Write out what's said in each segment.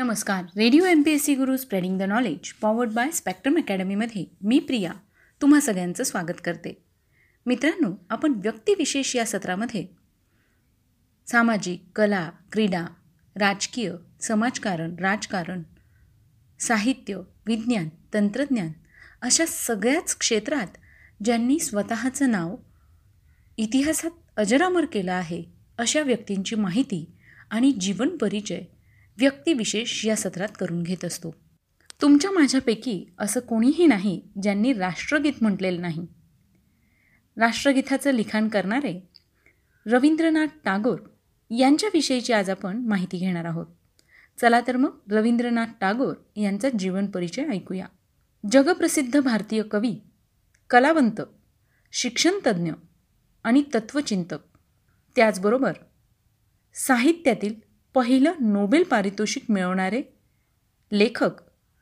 नमस्कार. Radio M P S C Guru spreading the knowledge powered by Spectrum अकॅडमीमध्ये मी प्रिया तुम्हा सगळ्यांचं स्वागत करते. मित्रांनो आपण व्यक्तिविशेष या सत्रामध्ये सामाजिक कला क्रीडा राजकीय समाजकारण राजकारण साहित्य विज्ञान तंत्रज्ञान अशा सगळ्याच क्षेत्रात ज्यांनी स्वतःचं नाव इतिहासात अजरामर केलं आहे अशा व्यक्तींची माहिती आणि जीवन परिचय व्यक्तिविशेष या सत्रात करून घेत असतो. तुमच्या माझ्यापैकी असं कोणीही नाही ज्यांनी राष्ट्रगीत म्हटलेलं नाही. राष्ट्रगीताचं लिखाण करणारे रवींद्रनाथ टागोर यांच्याविषयीची आज आपण माहिती घेणार आहोत. चला तर मग रवींद्रनाथ टागोर यांचा जीवन परिचय ऐकूया. जगप्रसिद्ध भारतीय कवी कलावंत शिक्षणतज्ज्ञ आणि तत्त्वचिंतक त्याचबरोबर साहित्यातील पहिलं नोबेल पारितोषिक मिळवणारे लेखक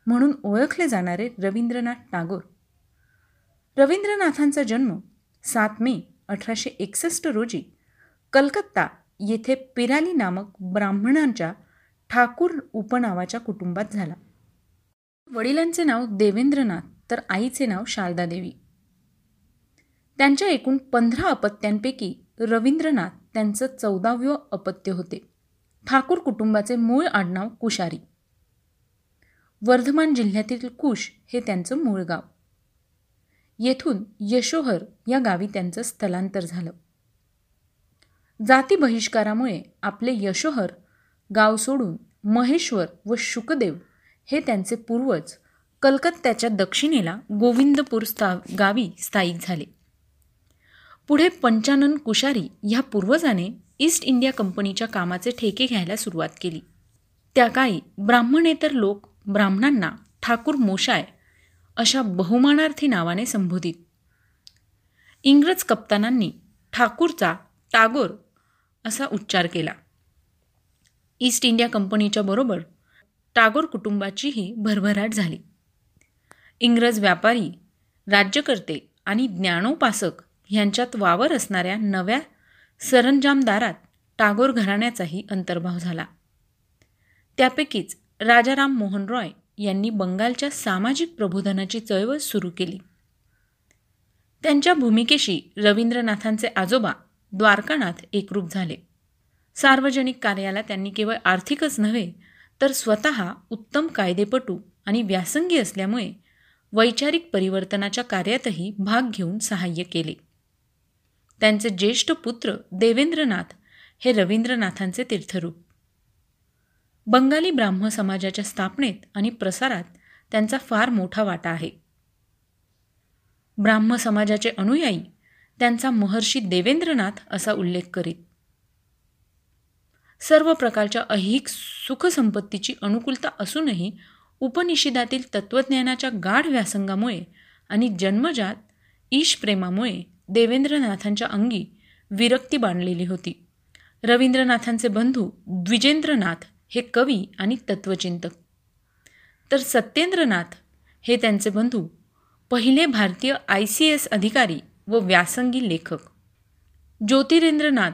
म्हणून ओळखले जाणारे रवींद्रनाथ टागोर. रवींद्रनाथांचा जन्म सात मे अठराशे एकसष्ट रोजी कलकत्ता येथे पिराली नामक ब्राह्मणांच्या ठाकूर उपनावाच्या कुटुंबात झाला. वडिलांचे नाव देवेंद्रनाथ तर आईचे नाव शारदा देवी. त्यांच्या एकूण पंधरा अपत्यांपैकी रवींद्रनाथ त्यांचं चौदाव्य अपत्य होते. ठाकूर कुटुंबाचे मूळ आडनाव कुशारी. वर्धमान जिल्ह्यातील कुश हे त्यांचं मूळ गाव. येथून यशोहर या गावी त्यांचं स्थलांतर झालं. जाती बहिष्कारामुळे आपले यशोहर गाव सोडून महेश्वर व शुकदेव हे त्यांचे पूर्वज कलकत्त्याच्या दक्षिणेला गोविंदपूर स्था गावी स्थायिक झाले. पुढे पंचानन कुशारी ह्या पूर्वजाने ईस्ट इंडिया कंपनीच्या कामाचे ठेके घ्यायला सुरुवात केली. त्या काळी ब्राह्मणेतर लोक ब्राह्मणांना ठाकूर मोशाय अशा बहुमानार्थी नावाने संबोधित. इंग्रज कप्तानांनी ठाकूरचा टागोर असा उच्चार केला. ईस्ट इंडिया कंपनीच्या बरोबर टागोर कुटुंबाचीही भरभराट झाली. इंग्रज व्यापारी राज्यकर्ते आणि ज्ञानोपासक ह्यांच्यात वावर असणाऱ्या नव्या सरंजामदारात टागोर घराण्याचाही अंतर्भाव झाला. त्यापैकीच राजाराम मोहन रॉय यांनी बंगालच्या सामाजिक प्रबोधनाची चळवळ सुरू केली. त्यांच्या भूमिकेशी रवींद्रनाथांचे आजोबा द्वारकानाथ एकरूप झाले. सार्वजनिक कार्याला त्यांनी केवळ आर्थिकच नव्हे तर स्वतः उत्तम कायदेपटू आणि व्यासंगी असल्यामुळे वैचारिक परिवर्तनाच्या कार्यातही भाग घेऊन सहाय्य केले. त्यांचे ज्येष्ठ पुत्र देवेंद्रनाथ हे रवींद्रनाथांचे तीर्थरूप. बंगाली ब्राह्म समाजाच्या स्थापनेत आणि प्रसारात त्यांचा फार मोठा वाटा आहे. ब्राह्म समाजाचे अनुयायी त्यांचा महर्षी देवेंद्रनाथ असा उल्लेख करीत. सर्व प्रकारच्या अहिक सुखसंपत्तीची अनुकूलता असूनही उपनिषदातील तत्त्वज्ञानाच्या गाढ व्यासंगामुळे आणि जन्मजात ईशप्रेमामुळे देवेंद्रनाथांच्या अंगी विरक्ती बांधलेली होती. रवींद्रनाथांचे बंधू द्विजेंद्रनाथ हे कवी आणि तत्त्वचिंतक तर सत्येंद्रनाथ हे त्यांचे बंधू पहिले भारतीय आय सी एस अधिकारी व व्यासंगी लेखक. ज्योतिरेंद्रनाथ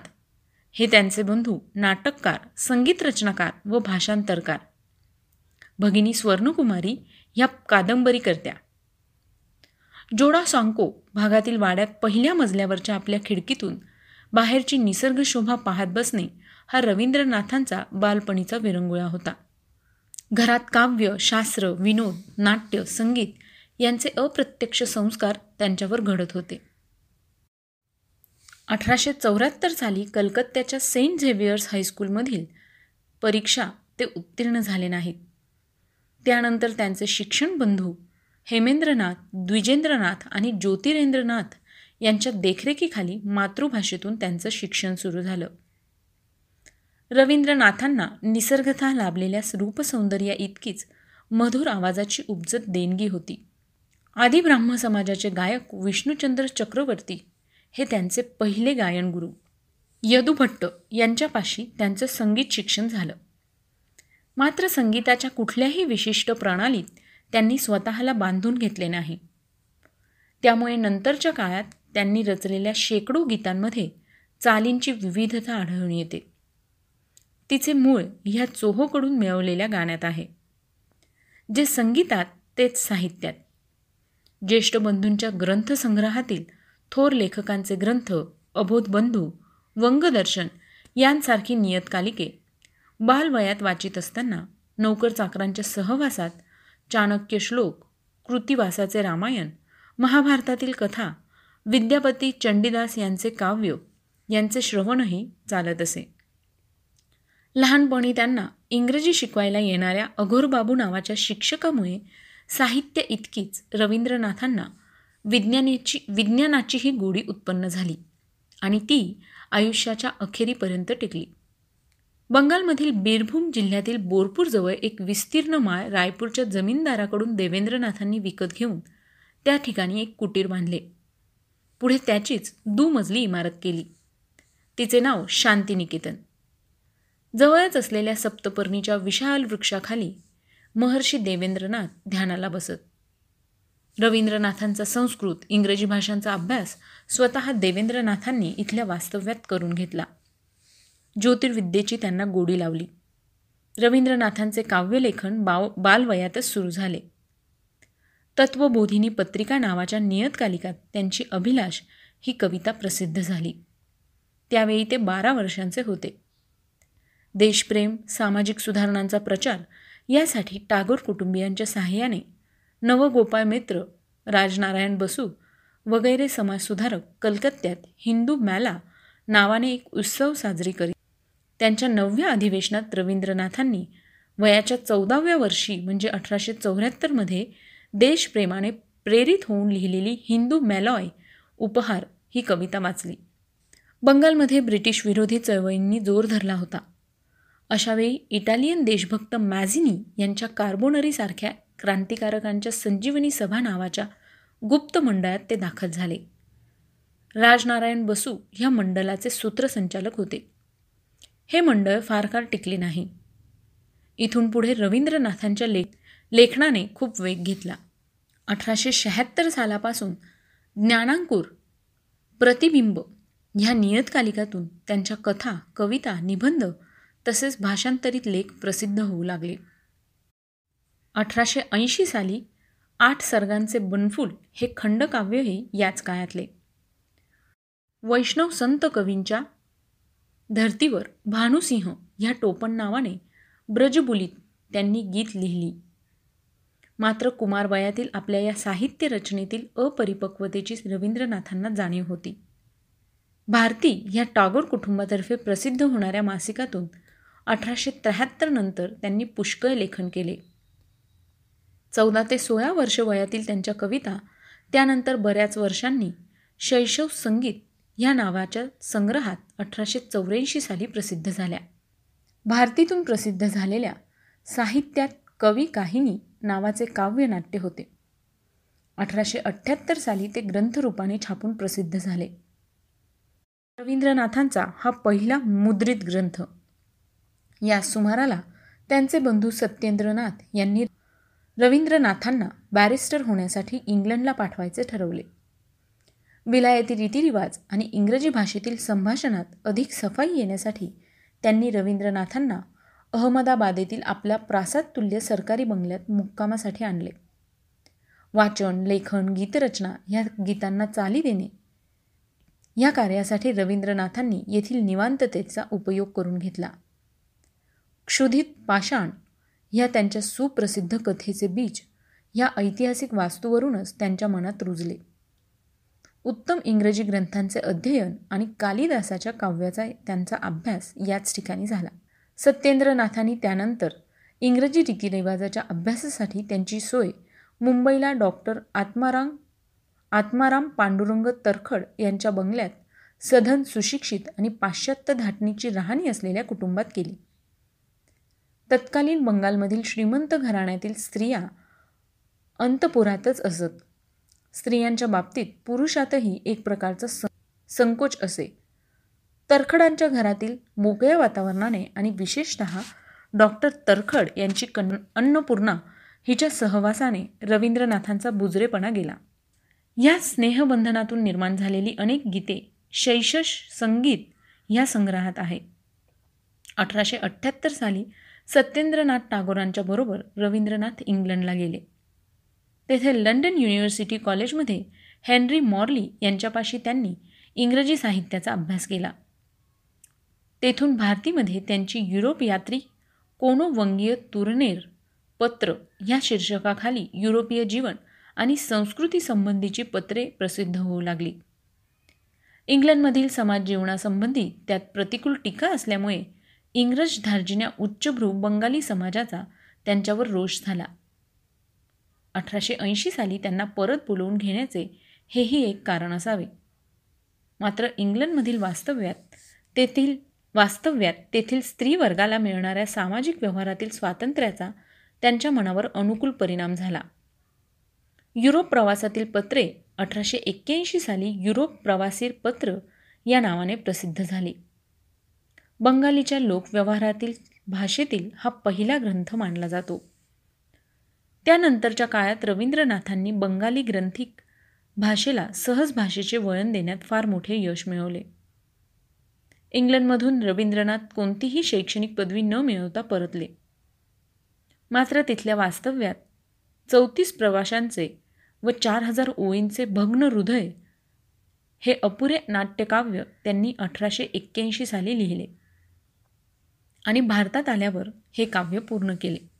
हे त्यांचे बंधू नाटककार संगीत रचनाकार व भाषांतरकार. भगिनी स्वर्णकुमारी ह्या कादंबरीकर्त्या जोडा सांको भागातील वाड्यात पहिल्या मजल्यावरच्या आपल्या खिडकीतून बाहेरची निसर्ग शोभा पाहत बसणे हा रवींद्रनाथांचा बालपणीचा विरंगुळा होता. घरात काव्य शास्त्र विनोद नाट्य संगीत यांचे अप्रत्यक्ष संस्कार त्यांच्यावर घडत होते. अठराशे चौऱ्याहत्तर साली कलकत्त्याच्या सेंट झेवियर्स हायस्कूलमधील परीक्षा ते उत्तीर्ण झाले नाहीत. त्यानंतर त्यांचे शिक्षण बंधू हेमेंद्रनाथ द्विजेंद्रनाथ आणि ज्योतिरेंद्रनाथ यांच्या देखरेखीखाली मातृभाषेतून त्यांचं शिक्षण सुरू झालं. रवींद्रनाथांना निसर्गतः लाभलेल्या रूपसौंदर्या इतकीच मधुर आवाजाची उपजत देणगी होती. आदी ब्राह्म समाजाचे गायक विष्णुचंद्र चक्रवर्ती हे त्यांचे पहिले गायनगुरू यदुभट्ट यांच्यापाशी त्यांचं संगीत शिक्षण झालं. मात्र संगीताच्या कुठल्याही विशिष्ट प्रणालीत त्यांनी स्वतःला बांधून घेतले नाही. त्यामुळे नंतरच्या काळात त्यांनी रचलेल्या शेकडो गीतांमध्ये चालींची विविधता आढळून येते. तिचे मूळ ह्या चोहोकडून मिळवलेल्या गाण्यात आहे. जे संगीतात तेच साहित्यात. ज्येष्ठ बंधूंच्या ग्रंथसंग्रहातील थोर लेखकांचे ग्रंथ अबोध बंधू वंगदर्शन यांसारखी नियतकालिके बालवयात वाचित असताना नोकर चाकरांच्या सहवासात चाणक्य श्लोक कृतिवासाचे रामायण महाभारतातील कथा विद्यापती चंडीदास यांचे काव्य यांचे श्रवणही चालत असे. लहानपणी त्यांना इंग्रजी शिकवायला येणाऱ्या अघोरबाबू नावाच्या शिक्षकामुळे साहित्य इतकीच रवींद्रनाथांना विज्ञानाची विज्ञानाचीही गोडी उत्पन्न झाली आणि ती आयुष्याच्या अखेरीपर्यंत टिकली. बंगालमधील बीरभूम जिल्ह्यातील बोरपूरजवळ एक विस्तीर्ण माळ रायपूरच्या जमीनदाराकडून देवेंद्रनाथांनी विकत घेऊन त्या ठिकाणी एक कुटीर बांधले. पुढे त्याचीच दुमजली इमारत केली. तिचे नाव शांतिनिकेतन. जवळच असलेल्या सप्तपर्णीच्या विशाल वृक्षाखाली महर्षी देवेंद्रनाथ ध्यानाला बसत. रवींद्रनाथांचा संस्कृत इंग्रजी भाषांचा अभ्यास स्वतः देवेंद्रनाथांनी इथल्या वास्तव्यात करून घेतला. ज्योतिर्विद्येची त्यांना गोडी लावली. रवींद्रनाथांचे काव्यलेखन बाव बालवयातच सुरू झाले. तत्वबोधिनी पत्रिका नावाच्या नियतकालिकात त्यांची अभिलाष ही कविता प्रसिद्ध झाली. त्यावेळी ते बारा वर्षांचे होते. देशप्रेम सामाजिक सुधारणांचा प्रचार यासाठी टागोर कुटुंबियांच्या सहाय्याने नवगोपाळ मित्र राजनारायण बसू वगैरे समाजसुधारक कलकत्त्यात हिंदू मॅला नावाने एक उत्सव साजरी करीत त्यांच्या नवव्या अधिवेशनात रवींद्रनाथांनी वयाच्या चौदाव्या वर्षी म्हणजे अठराशे चौऱ्याहत्तरमध्ये देशप्रेमाने प्रेरित होऊन लिहिलेली हिंदू मॅलॉय उपहार ही कविता वाचली. बंगालमध्ये ब्रिटिश विरोधी चळवळींनी जोर धरला होता. अशावेळी इटालियन देशभक्त मॅझिनी यांच्या कार्बोनरीसारख्या क्रांतिकारकांच्या संजीवनी सभा नावाच्या गुप्त मंडळात ते दाखल झाले. राजनारायण बसू ह्या मंडळाचे सूत्रसंचालक होते. हे मंडळ फार काळ टिकले नाही. इथून पुढे रवींद्रनाथांच्या लेख लेखनाने खूप वेग घेतला. अठराशे शहात्तर सालापासून ज्ञानांकुर प्रतिबिंब ह्या नियतकालिकातून त्यांच्या कथा कविता निबंध तसेच भाषांतरित लेख प्रसिद्ध होऊ लागले. अठराशे ऐंशी साली आठ सर्गांचे बनफूल हे खंडकाव्यही याच काळातले. वैष्णव संत कवींच्या धर्तीवर भानुसिंह ह्या टोपण नावाने ब्रजबुलीत त्यांनी गीत लिहिली. मात्र कुमारवयातील आपल्या या साहित्य रचनेतील अपरिपक्वतेची रवींद्रनाथांना जाणीव होती. भारती ह्या टागोर कुटुंबातर्फे प्रसिद्ध होणाऱ्या मासिकातून अठराशे त्र्याहत्तर नंतर त्यांनी पुष्कळ लेखन केले. चौदा ते सोळा वर्ष वयातील त्यांच्या कविता त्यानंतर बऱ्याच वर्षांनी शैशव संगीत ह्या नावाच्या संग्रहात अठराशे चौऱ्याऐंशी साली प्रसिद्ध झाल्या. भारतीतून प्रसिद्ध झालेल्या साहित्यात कवी काहिनी नावाचे काव्यनाट्य होते. अठराशे अठ्ठ्याहत्तर साली ते ग्रंथरूपाने छापून प्रसिद्ध झाले. रवींद्रनाथांचा हा पहिला मुद्रित ग्रंथ. या सुमाराला त्यांचे बंधू सत्येंद्रनाथ यांनी रवींद्रनाथांना बॅरिस्टर होण्यासाठी इंग्लंडला पाठवायचे ठरवले. विलायती रीतिरिवाज आणि इंग्रजी भाषेतील संभाषणात अधिक सफाई येण्यासाठी त्यांनी रवींद्रनाथांना अहमदाबादेतील आपल्या प्रासादतुल्य सरकारी बंगल्यात मुक्कामासाठी आणले. वाचन लेखन गीतरचना ह्या गीतांना चाली देणे या कार्यासाठी रवींद्रनाथांनी येथील निवांततेचा उपयोग करून घेतला. क्षुधित पाषाण ह्या त्यांच्या सुप्रसिद्ध कथेचे बीज या ऐतिहासिक वास्तूवरूनच त्यांच्या मनात रुजले. उत्तम इंग्रजी ग्रंथांचे अध्ययन आणि कालिदासाच्या काव्याचा त्यांचा अभ्यास याच ठिकाणी झाला. सत्येंद्रनाथांनी त्यानंतर इंग्रजी रीतिरिवाजाच्या अभ्यासासाठी त्यांची सोय मुंबईला डॉक्टर आत्माराम आत्माराम पांडुरंग तरखड यांच्या बंगल्यात सधन सुशिक्षित आणि पाश्चात्य धाटणीची राहणी असलेल्या कुटुंबात केली. तत्कालीन बंगालमधील श्रीमंत घराण्यातील स्त्रिया अंतपुरातच असत. स्त्रियांच्या बाबतीत पुरुषातही एक प्रकारचा संकोच असे. तरखडांच्या घरातील मोकळ्या वातावरणाने आणि विशेषत डॉक्टर तरखड यांची कन अन्नपूर्णा हिच्या सहवासाने रवींद्रनाथांचा बुजरेपणा गेला. या स्नेहबंधनातून निर्माण झालेली अनेक गीते शैशश संगीत ह्या संग्रहात आहे. अठराशे अठ्ठ्याहत्तर साली सत्येंद्रनाथ टागोरांच्या बरोबर रवींद्रनाथ इंग्लंडला गेले. तेथे लंडन युनिव्हर्सिटी कॉलेजमध्ये हेनरी मॉर्ली यांच्यापाशी त्यांनी इंग्रजी साहित्याचा अभ्यास केला. तेथून भारतीमध्ये त्यांची युरोप यात्री कोणोवंगीय तुरनेर पत्र या शीर्षकाखाली युरोपीय जीवन आणि संस्कृती संबंधीची पत्रे प्रसिद्ध होऊ लागली. इंग्लंडमधील समाज जीवनासंबंधी त्यात प्रतिकूल टीका असल्यामुळे इंग्रज धार्जिन्या उच्चभ्रू बंगाली समाजाचा त्यांच्यावर रोष झाला. अठराशे ऐंशी साली त्यांना परत बोलवून घेण्याचे हेही एक कारण असावे. मात्र इंग्लंडमधील वास्तव्यात तेथील वास्तव्यात तेथील स्त्री वर्गाला मिळणाऱ्या सामाजिक व्यवहारातील स्वातंत्र्याचा त्यांच्या मनावर अनुकूल परिणाम झाला. युरोप प्रवासातील पत्रे अठराशे एक्क्याऐंशी साली युरोप प्रवासी पत्र या नावाने प्रसिद्ध झाली. बंगालीच्या लोकव्यवहारातील भाषेतील हा पहिला ग्रंथ मानला जातो. त्यानंतरच्या काळात रवींद्रनाथांनी बंगाली ग्रंथिक भाषेला सहज भाषेचे वळण देण्यात फार मोठे यश मिळवले. इंग्लंडमधून रवींद्रनाथ कोणतीही शैक्षणिक पदवी न मिळवता परतले. मात्र तिथल्या वास्तव्यात चौतीस प्रवाशांचे व चार हजार ओळींचे भग्न हृदय हे अपुरे नाट्यकाव्य त्यांनी अठराशे एक्क्याऐंशी साली लिहिले आणि भारतात आल्यावर हे काव्य पूर्ण केले.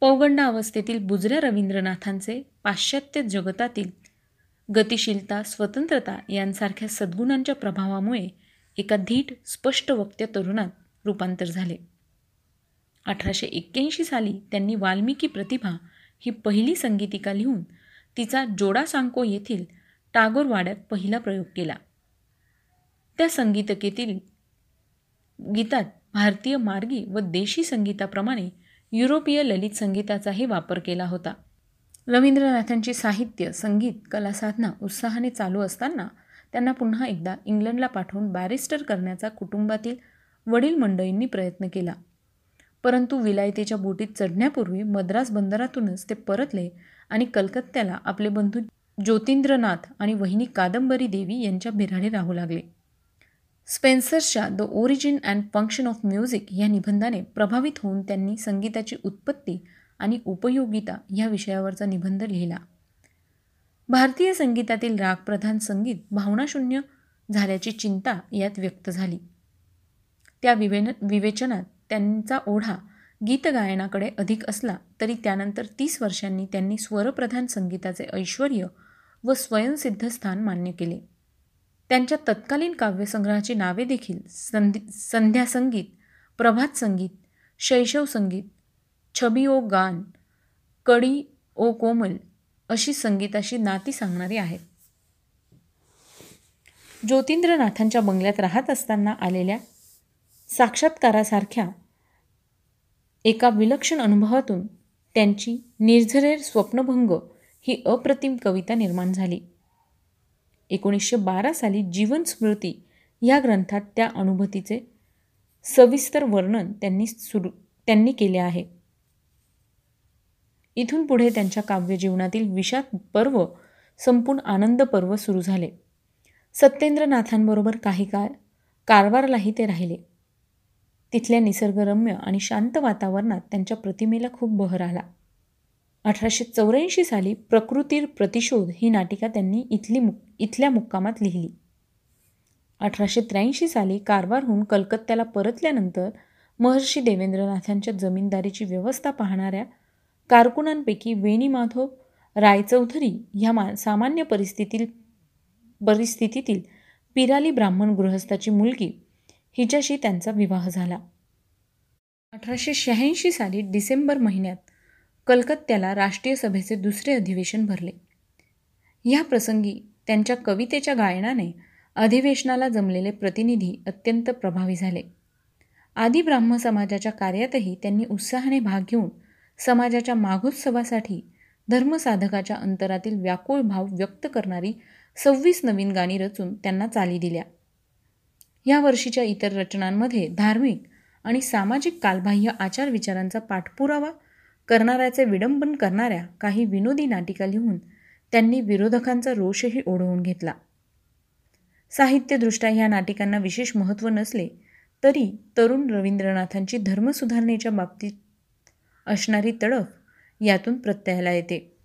पौगंड अवस्थेतील बुजऱ्या रवींद्रनाथांचे पाश्चात्य जगतातील गतिशीलता स्वतंत्रता यांसारख्या सद्गुणांच्या प्रभावामुळे एका धीट स्पष्ट वक्त्या तरुणात रूपांतर झाले. अठराशे एक्क्याऐंशी साली त्यांनी वाल्मिकी प्रतिभा ही पहिली संगीतिका लिहून तिचा जोडा सांको येथील टागोर वाड्यात पहिला प्रयोग केला. त्या संगीतकेतील गीतात भारतीय मार्गी व देशी संगीताप्रमाणे युरोपीय ललित संगीताचाही वापर केला होता. रवींद्रनाथांची साहित्य संगीत कला साधना उत्साहाने चालू असताना त्यांना पुन्हा एकदा इंग्लंडला पाठवून बॅरिस्टर करण्याचा कुटुंबातील वडील मंडळींनी प्रयत्न केला. परंतु विलायतेच्या बोटीत चढण्यापूर्वी मद्रास बंदरातूनच ते परतले आणि कलकत्त्याला आपले बंधू ज्योतिंद्रनाथ आणि वहिनी कादंबरी देवी यांच्या बिराडे राहू लागले. स्पेन्सर्सच्या the origin and function of music या निबंधाने प्रभावित होऊन त्यांनी संगीताची उत्पत्ती आणि उपयोगिता या विषयावरचा निबंध लिहिला. भारतीय संगीतातील रागप्रधान संगीत भावनाशून्य झाल्याची चिंता यात व्यक्त झाली. त्या विवेन विवेचनात त्यांचा ओढा गीतगायनाकडे अधिक असला तरी त्यानंतर तीस वर्षांनी त्यांनी स्वरप्रधान संगीताचे ऐश्वर व स्वयंसिद्ध स्थान मान्य केले. त्यांच्या तत्कालीन काव्यसंग्रहाची नावे देखील संधी संध्या संगीत प्रभात संगीत शैशव संगीत छबी ओ गान कडी ओ कोमल अशी संगीताशी नाती सांगणारी आहेत. ज्योतिंद्रनाथांच्या बंगल्यात राहत असताना आलेल्या साक्षात्कारासारख्या एका विलक्षण अनुभवातून त्यांची निर्झरेर स्वप्नभंग ही अप्रतिम कविता निर्माण झाली. एकोणीसशे बारा साली जीवनस्मृती ह्या या ग्रंथात त्या अनुभूतीचे सविस्तर वर्णन त्यांनी सुरू त्यांनी केले आहे. इथून पुढे त्यांच्या काव्यजीवनातील विषाद पर्व संपूर्ण आनंद पर्व सुरू झाले. सत्येंद्रनाथांबरोबर काही काळ कारवारलाही ते राहिले. तिथल्या निसर्गरम्य आणि शांत वातावरणात त्यांच्या प्रतिमेला खूप बहर आला. अठराशे चौऱ्याऐंशी साली प्रकृतीर प्रतिशोध ही नाटिका त्यांनी इथली मुक इथल्या मुक्कामात लिहिली. अठराशे त्र्याऐंशी साली कारवारहून कलकत्त्याला परतल्यानंतर महर्षी देवेंद्रनाथांच्या जमीनदारीची व्यवस्था पाहणाऱ्या कारकुनांपैकी वेणी माधव रायचौधरी ह्या मा सामान्य परिस्थितील परिस्थितीतील पिराली ब्राह्मण गृहस्थाची मुलगी हिच्याशी त्यांचा विवाह झाला. अठराशे शहाऐंशी साली डिसेंबर महिन्यात कलकत्त्याला राष्ट्रीय सभेचे दुसरे अधिवेशन भरले. ह्या प्रसंगी त्यांच्या कवितेच्या गायनाने अधिवेशनाला जमलेले प्रतिनिधी अत्यंत प्रभावी झाले. आदी ब्राह्म समाजाच्या कार्यातही त्यांनी उत्साहाने भाग घेऊन समाजाच्या माघोत्सवासाठी धर्मसाधकाच्या अंतरातील व्याकुळ भाव व्यक्त करणारी सव्वीस नवीन गाणी रचून त्यांना चाली दिल्या. या वर्षीच्या इतर रचनांमध्ये धार्मिक आणि सामाजिक कालबाह्य आचार विचारांचा पाठपुरावा करणाऱ्याचे विडंबन करणाऱ्या काही विनोदी नाटिका लिहून त्यांनी विरोधकांचा रोषही ओढवून घेतला. साहित्यदृष्ट्या ह्या नाटिकांना विशेष महत्त्व नसले तरी तरुण रवींद्रनाथांची धर्मसुधारणेच्या बाबतीत असणारी तडफ यातून प्रत्ययाला येते.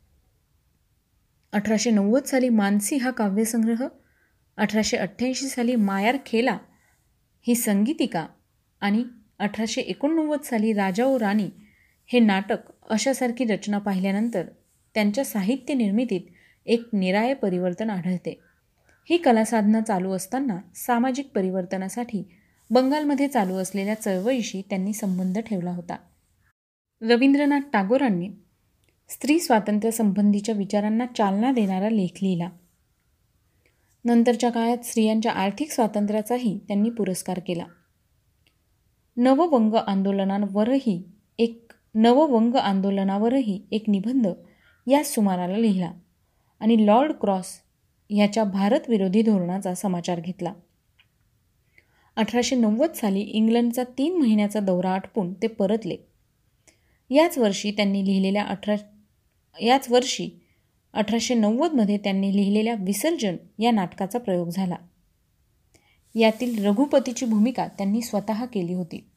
अठराशे नव्वद साली मानसी हा काव्यसंग्रह अठराशे अठ्ठ्याऐंशी साली मायार खेला ही संगीतिका आणि अठराशे एकोणनव्वद साली राजा ओ राणी हे नाटक अशासारखी रचना पाहिल्यानंतर त्यांच्या साहित्य निर्मितीत एक निराय परिवर्तन आढळते. ही कलासाधना चालू असताना सामाजिक परिवर्तनासाठी बंगालमध्ये चालू असलेल्या चळवळीशी त्यांनी संबंध ठेवला होता. रवींद्रनाथ टागोरांनी स्त्री स्वातंत्र्यासंबंधीच्या विचारांना चालना देणारा लेख लिहिला. नंतरच्या काळात स्त्रियांच्या आर्थिक स्वातंत्र्याचाही त्यांनी पुरस्कार केला. नववंग आंदोलनांवरही एक नववंग आंदोलनावरही एक निबंध याच सुमाराला लिहिला आणि लॉर्ड क्रॉस ह्याच्या भारतविरोधी धोरणाचा समाचार घेतला. अठराशे नव्वद साली इंग्लंडचा तीन महिन्याचा दौरा आटपून ते परतले. याच वर्षी त्यांनी लिहिलेल्या अठरा याच वर्षी अठराशे नव्वदमध्ये त्यांनी लिहिलेल्या विसर्जन या नाटकाचा प्रयोग झाला. यातील रघुपतीची भूमिका त्यांनी स्वतः केली होती.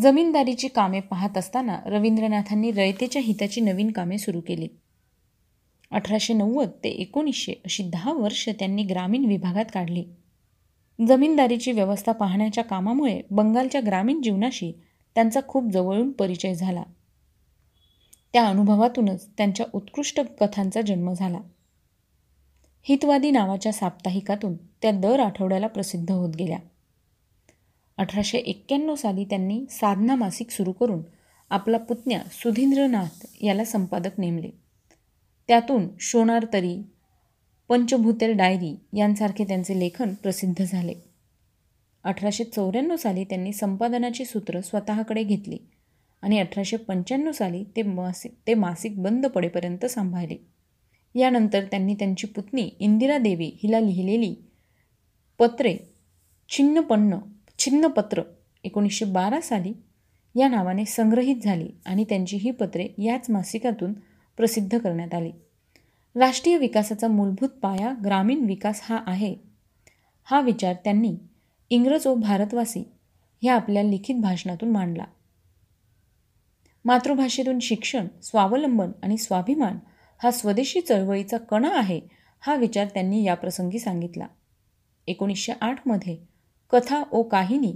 जमीनदारीची कामे पाहत असताना रवींद्रनाथांनी रयतेच्या हिताची नवीन कामे सुरू केली. अठराशे नव्वद ते एकोणीसशे अशी दहा वर्ष त्यांनी ग्रामीण विभागात काढली. जमीनदारीची व्यवस्था पाहण्याच्या कामामुळे बंगालच्या ग्रामीण जीवनाशी त्यांचा खूप जवळून परिचय झाला. त्या अनुभवातूनच त्यांच्या उत्कृष्ट कथांचा जन्म झाला. हितवादी नावाच्या साप्ताहिकातून त्या दर आठवड्याला प्रसिद्ध होत गेल्या. अठराशे एक्क्याण्णव साली त्यांनी साधना मासिक सुरू करून आपला पुतण्या सुधींद्रनाथ याला संपादक नेमले. त्यातून शोणार तरी पंचभूतेर डायरी यांसारखे त्यांचे लेखन प्रसिद्ध झाले. अठराशे चौऱ्याण्णव साली त्यांनी संपादनाची सूत्र स्वतःकडे घेतली आणि अठराशे पंच्याण्णव साली ते मासिक ते मासिक बंद पडेपर्यंत सांभाळले. यानंतर त्यांनी त्यांची पुतणी इंदिरा देवी हिला लिहिलेली पत्रे छिन्नपन्न छिन्नपत्र एकोणीसशे बारा साली या नावाने संग्रहित झाली आणि त्यांची ही पत्रे याच मासिकातून प्रसिद्ध करण्यात आली. राष्ट्रीय विकासाचा मूलभूत पाया ग्रामीण विकास हा आहे. हा विचार त्यांनी इंग्रज व भारतवासी ह्या आपल्या लिखित भाषणातून मांडला. मातृभाषेतून शिक्षण स्वावलंबन आणि स्वाभिमान हा स्वदेशी चळवळीचा कणा आहे हा विचार त्यांनी याप्रसंगी सांगितला. एकोणीसशे आठमध्ये कथा ओ काहिनी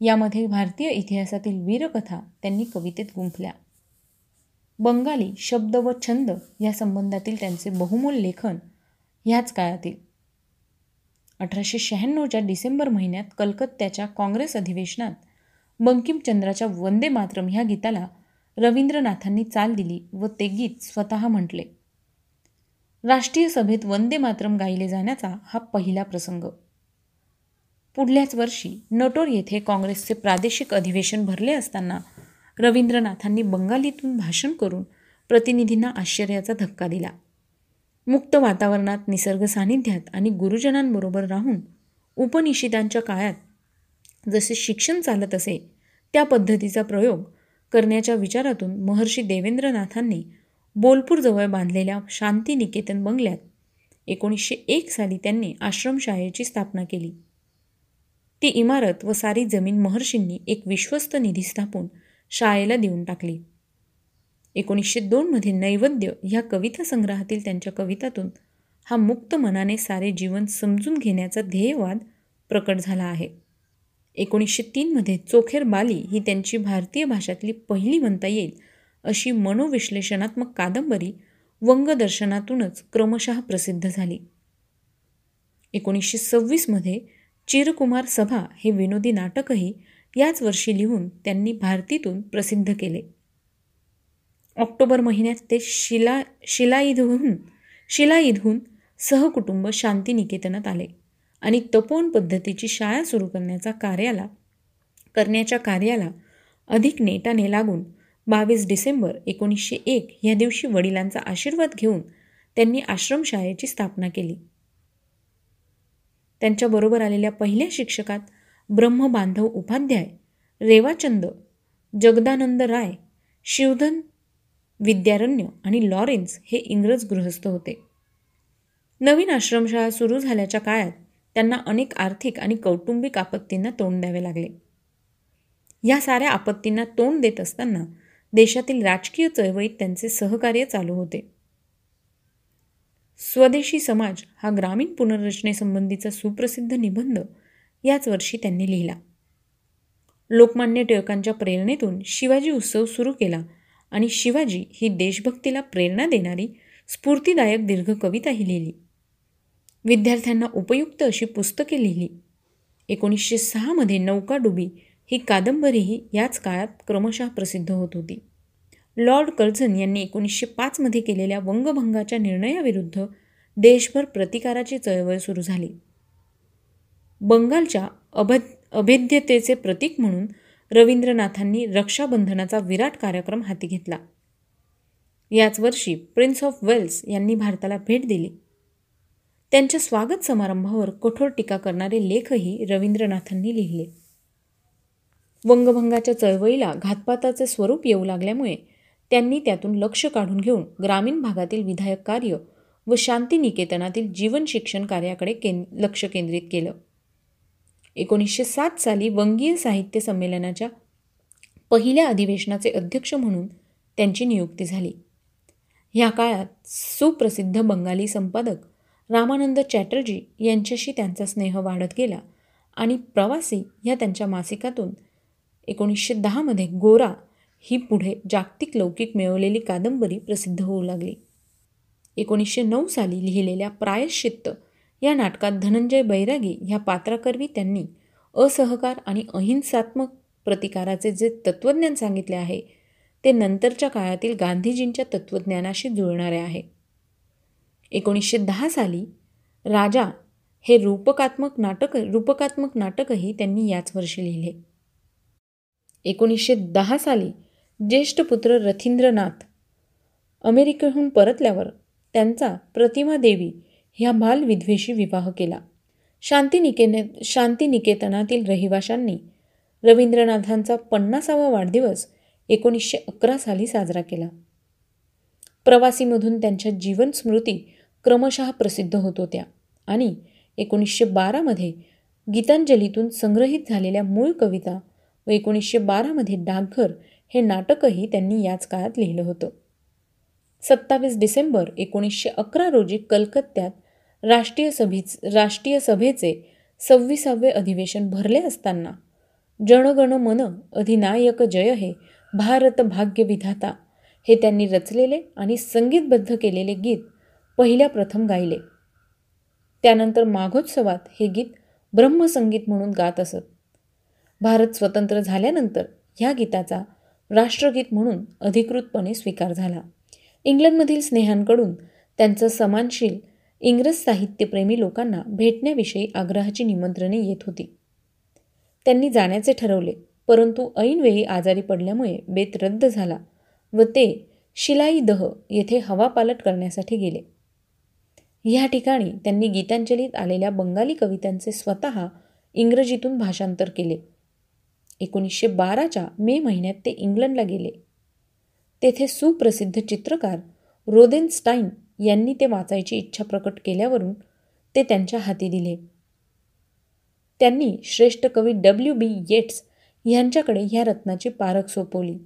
यामध्ये भारतीय इतिहासातील वीरकथा त्यांनी कवितेत गुंफल्या. बंगाली शब्द व छंद या संबंधातील त्यांचे बहुमूल लेखन ह्याच काळातील. अठराशे शहाण्णवच्या डिसेंबर महिन्यात कलकत्त्याच्या काँग्रेस अधिवेशनात बंकिमचंद्राच्या वंदे मातरम ह्या गीताला रवींद्रनाथांनी चाल दिली व ते गीत स्वतः म्हटले. राष्ट्रीय सभेत वंदे मातरम गायले जाण्याचा हा पहिला प्रसंग. पुढल्याच वर्षी नटोर येथे काँग्रेसचे प्रादेशिक अधिवेशन भरले असताना रवींद्रनाथांनी बंगालीतून भाषण करून प्रतिनिधींना आश्चर्याचा धक्का दिला. मुक्त वातावरणात निसर्ग सानिध्यात आणि गुरुजनांबरोबर राहून उपनिषितांच्या काळात जसे शिक्षण चालत असे त्या पद्धतीचा प्रयोग करण्याच्या विचारातून महर्षी देवेंद्रनाथांनी बोलपूरजवळ बांधलेल्या शांतिनिकेतन बंगल्यात एकोणीसशे एक साली त्यांनी आश्रमशाळेची स्थापना केली. ती इमारत व सारी जमीन महर्षींनी एक विश्वस्त निधी स्थापून शाळेला देऊन टाकली. एकोणीसशे दोनमध्ये नैवेद्य ह्या कविता संग्रहातील त्यांच्या कवितातून हा मुक्त मनाने सारे जीवन समजून घेण्याचा ध्येयवाद प्रकट झाला आहे. एकोणीसशे तीनमध्ये चोखेर बाली ही त्यांची भारतीय भाषातली पहिली म्हणता येईल अशी मनोविश्लेषणात्मक कादंबरी वंगदर्शनातूनच क्रमशः प्रसिद्ध झाली. एकोणीसशे सव्वीसमध्ये चिरकुमार सभा हे विनोदी नाटकही याच वर्षी लिहून त्यांनी भारतीतून प्रसिद्ध केले. ऑक्टोबर महिन्यात ते शिला शिलाईदहून शिलाईदहून सहकुटुंब शांतिनिकेतनात आले आणि तपोवन पद्धतीची शाळा सुरू करण्याचा कार्याला करण्याच्या कार्याला अधिक नेटाने लागून बावीस डिसेंबर एकोणीसशे एक ह्या दिवशी वडिलांचा आशीर्वाद घेऊन त्यांनी आश्रमशाळेची स्थापना केली. त्यांच्याबरोबर आलेल्या पहिल्या शिक्षकात ब्रह्मबांधव उपाध्याय रेवाचंद जगदानंद राय शिवधन विद्यारण्य आणि लॉरेन्स हे इंग्रज गृहस्थ होते. नवीन आश्रमशाळा सुरू झाल्याच्या काळात त्यांना अनेक आर्थिक आणि कौटुंबिक आपत्तींना तोंड द्यावे लागले. या साऱ्या आपत्तींना तोंड देत असताना देशातील राजकीय चळवळीत त्यांचे सहकार्य चालू होते. स्वदेशी समाज हा ग्रामीण पुनर्रचनेसंबंधीचा सुप्रसिद्ध निबंध याच वर्षी त्यांनी लिहिला. लोकमान्य टिळकांच्या प्रेरणेतून शिवाजी उत्सव सुरू केला आणि शिवाजी ही देशभक्तीला प्रेरणा देणारी स्फूर्तीदायक दीर्घ कविताही लिहिली. विद्यार्थ्यांना उपयुक्त अशी पुस्तके लिहिली. एकोणीसशे सहामध्ये नौकाडुबी ही कादंबरीही याच काळात क्रमशः प्रसिद्ध होत होती. लॉर्ड कर्झन यांनी एकोणीसशे पाचमध्ये केलेल्या वंगभंगाच्या निर्णयाविरुद्ध देशभर प्रतिकाराची चळवळ सुरू झाली. बंगालच्या अभ अभेद्यतेचे प्रतीक म्हणून रवींद्रनाथांनी रक्षाबंधनाचा विराट कार्यक्रम हाती घेतला. याच वर्षी प्रिन्स ऑफ वेल्स यांनी भारताला भेट दिली. त्यांच्या स्वागत समारंभावर कठोर टीका करणारे लेखही रवींद्रनाथांनी लिहिले. वंगभंगाच्या चळवळीला घातपाताचे स्वरूप येऊ लागल्यामुळे त्यांनी त्यातून लक्ष काढून घेऊन ग्रामीण भागातील विधायक कार्य व शांतिनिकेतनातील जीवन शिक्षण कार्याकडे केन लक्ष केंद्रित केलं. एकोणीसशे सात साली वंगीय साहित्य संमेलनाच्या पहिल्या अधिवेशनाचे अध्यक्ष म्हणून त्यांची नियुक्ती झाली. ह्या काळात सुप्रसिद्ध बंगाली संपादक रामानंद चॅटर्जी यांच्याशी त्यांचा स्नेह वाढत गेला आणि प्रवासी ह्या त्यांच्या मासिकातून एकोणीसशे दहामध्ये गोरा ही पुढे जागतिक लौकिक मिळवलेली कादंबरी प्रसिद्ध होऊ लागली. एकोणीसशे नऊ साली लिहिलेल्या प्रायश्चित्त या नाटकात धनंजय बैरागी ह्या पात्राकरवी त्यांनी असहकार आणि अहिंसात्मक प्रतिकाराचे जे तत्त्वज्ञान सांगितले आहे ते नंतरच्या काळातील गांधीजींच्या तत्त्वज्ञानाशी जुळणारे आहे. एकोणीसशे दहा साली राजा हे रूपकात्मक नाटक रूपकात्मक नाटकही त्यांनी याच वर्षी लिहिले. एकोणीसशे दहा साली ज्येष्ठ पुत्र रथींद्रनाथ. अमेरिकेहून परतल्यावर त्यांचा प्रतिमा देवी ह्या बालविधवेशी विवाह केला. शांतिनिकेने शांतिनिकेतनातील रहिवाशांनी रवींद्रनाथांचा पन्नासावा वाढदिवस एकोणीसशे अकरा साली साजरा केला. प्रवासीमधून त्यांच्या जीवनस्मृती क्रमशः प्रसिद्ध होत होत्या आणि एकोणीसशे बारामध्ये गीतांजलीतून संग्रहित झालेल्या मूळ कविता व एकोणीसशे बारामध्ये डाकघर हे नाटकही त्यांनी याच काळात लिहिलं होतं. सत्तावीस डिसेंबर एकोणीसशे अकरा रोजी कलकत्त्यात राष्ट्रीय सभेच राष्ट्रीय सभेचे सव्वीसावे अधिवेशन भरले असताना जनगण मन अधिनायक जय हे भारत भाग्य विधाता हे त्यांनी रचलेले आणि संगीतबद्ध केलेले गीत पहिल्या प्रथम गायले. त्यानंतर माघोत्सवात हे गीत ब्रह्मसंगीत म्हणून गात असत. भारत स्वतंत्र झाल्यानंतर ह्या गीताचा राष्ट्रगीत म्हणून अधिकृतपणे स्वीकार झाला. इंग्लंडमधील स्नेहांकडून त्यांचं समानशील इंग्रज साहित्यप्रेमी लोकांना भेटण्याविषयी आग्रहाची निमंत्रणे येत होती. त्यांनी जाण्याचे ठरवले परंतु ऐनवेळी आजारी पडल्यामुळे बेत रद्द झाला व ते शिलाई दह येथे हवापालट करण्यासाठी गेले. ह्या ठिकाणी त्यांनी गीतांजलीत आलेल्या बंगाली कवितांचे स्वतः इंग्रजीतून भाषांतर केले. एकोणीसशे बाराच्या मे महिन्यात ते इंग्लंडला गेले. तेथे सुप्रसिद्ध चित्रकार रोदेनस्टाईन यांनी ते वाचायची इच्छा प्रकट केल्यावरून ते त्यांच्या हाती दिले. त्यांनी श्रेष्ठ कवी डब्ल्यू बी. येट्स यांच्याकडे ह्या रत्नाची पारख सोपवली.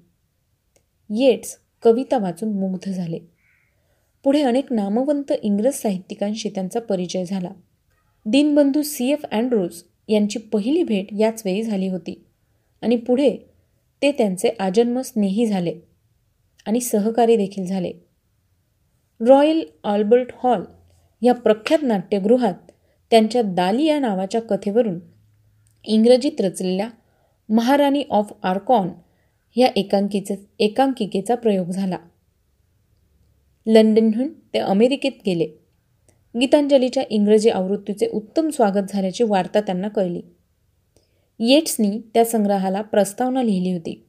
येट्स कविता वाचून मुग्ध झाले. पुढे अनेक नामवंत इंग्रज साहित्यिकांशी त्यांचा परिचय झाला. दीनबंधू सी. एफ. अँड्रोज यांची पहिली भेट याच वेळी झाली होती. आणि पुढे ते त्यांचे आजन्म स्नेही झाले आणि सहकारी देखील झाले. रॉयल आल्बर्ट हॉल या प्रख्यात नाट्यगृहात त्यांच्या दाली या नावाच्या कथेवरून इंग्रजीत रचलेल्या महाराणी ऑफ आर्कॉन या एकांकीचे एकांकिकेचा प्रयोग झाला. लंडनहून ते अमेरिकेत गेले. गीतांजलीच्या इंग्रजी आवृत्तीचे उत्तम स्वागत झाल्याची वार्ता त्यांना कळली. येट्सनी त्या संग्रहाला प्रस्तावना लिहिली होती.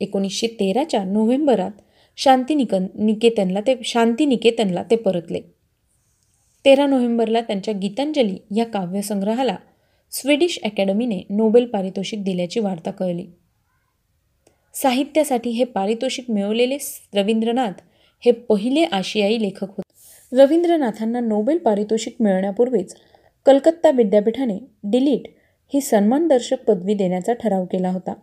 एकोणीसशे तेराच्या नोव्हेंबरात शांतिनिकन निकेतनला ते शांतिनिकेतनला ते परतले. तेरा नोव्हेंबरला त्यांच्या गीतांजली या काव्यसंग्रहाला स्वीडिश अकॅडमीने नोबेल पारितोषिक दिल्याची वार्ता कळली. साहित्यासाठी हे पारितोषिक मिळवलेले रवींद्रनाथ हे पहिले आशियाई लेखक होते. रवींद्रनाथांना नोबेल पारितोषिक मिळण्यापूर्वीच कलकत्ता विद्यापीठाने डिलीट ही सन्मानदर्शक पदवी देण्याचा ठराव केला होता.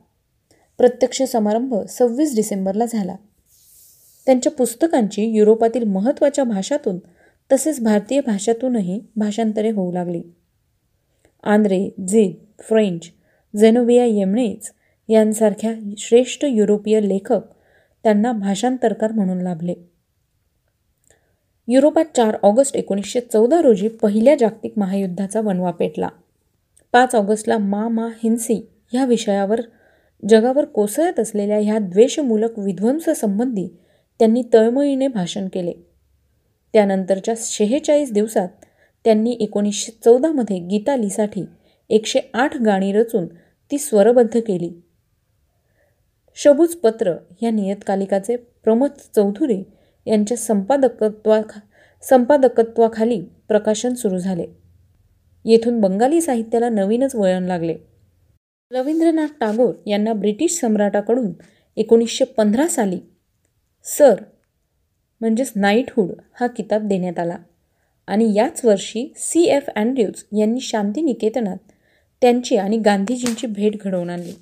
प्रत्यक्ष समारंभ सव्वीस डिसेंबरला झाला. त्यांच्या पुस्तकांची युरोपातील महत्त्वाच्या भाषातून तसेच भारतीय भाषातूनही भाषांतरे होऊ लागली. आंद्रे झिद फ्रेंच झेनोविया येमणेच यांसारख्या श्रेष्ठ युरोपीय लेखक त्यांना भाषांतरकार म्हणून लाभले. युरोपात चार ऑगस्ट एकोणीसशे चौदा रोजी पहिल्या जागतिक महायुद्धाचा वनवा पेटला. पाच ऑगस्टला मा मा हिंसी ह्या विषयावर जगावर कोसळत असलेल्या ह्या द्वेषमूलक विध्वंससंबंधी त्यांनी तळमळीने भाषण केले. त्यानंतरच्या शेहेचाळीस दिवसात त्यांनी एकोणीसशे चौदामध्ये गीतालीसाठी एकशे आठ गाणी रचून ती स्वरबद्ध केली. शबूज पत्र या नियतकालिकाचे प्रमोद चौधुरी यांच्या संपादकत्वा संपादकत्वाखाली प्रकाशन सुरू झाले. येथून बंगाली साहित्याला नवीनच वळण लागले. रवींद्रनाथ टागोर यांना ब्रिटिश सम्राटाकडून एकोणीसशे पंधरा साली सर म्हणजेच नाईटहूड हा किताब देण्यात आला. आणि याच वर्षी सी एफ अँड्र्यूज यांनी शांतिनिकेतनात त्यांची आणि गांधीजींची भेट घडवून आणली.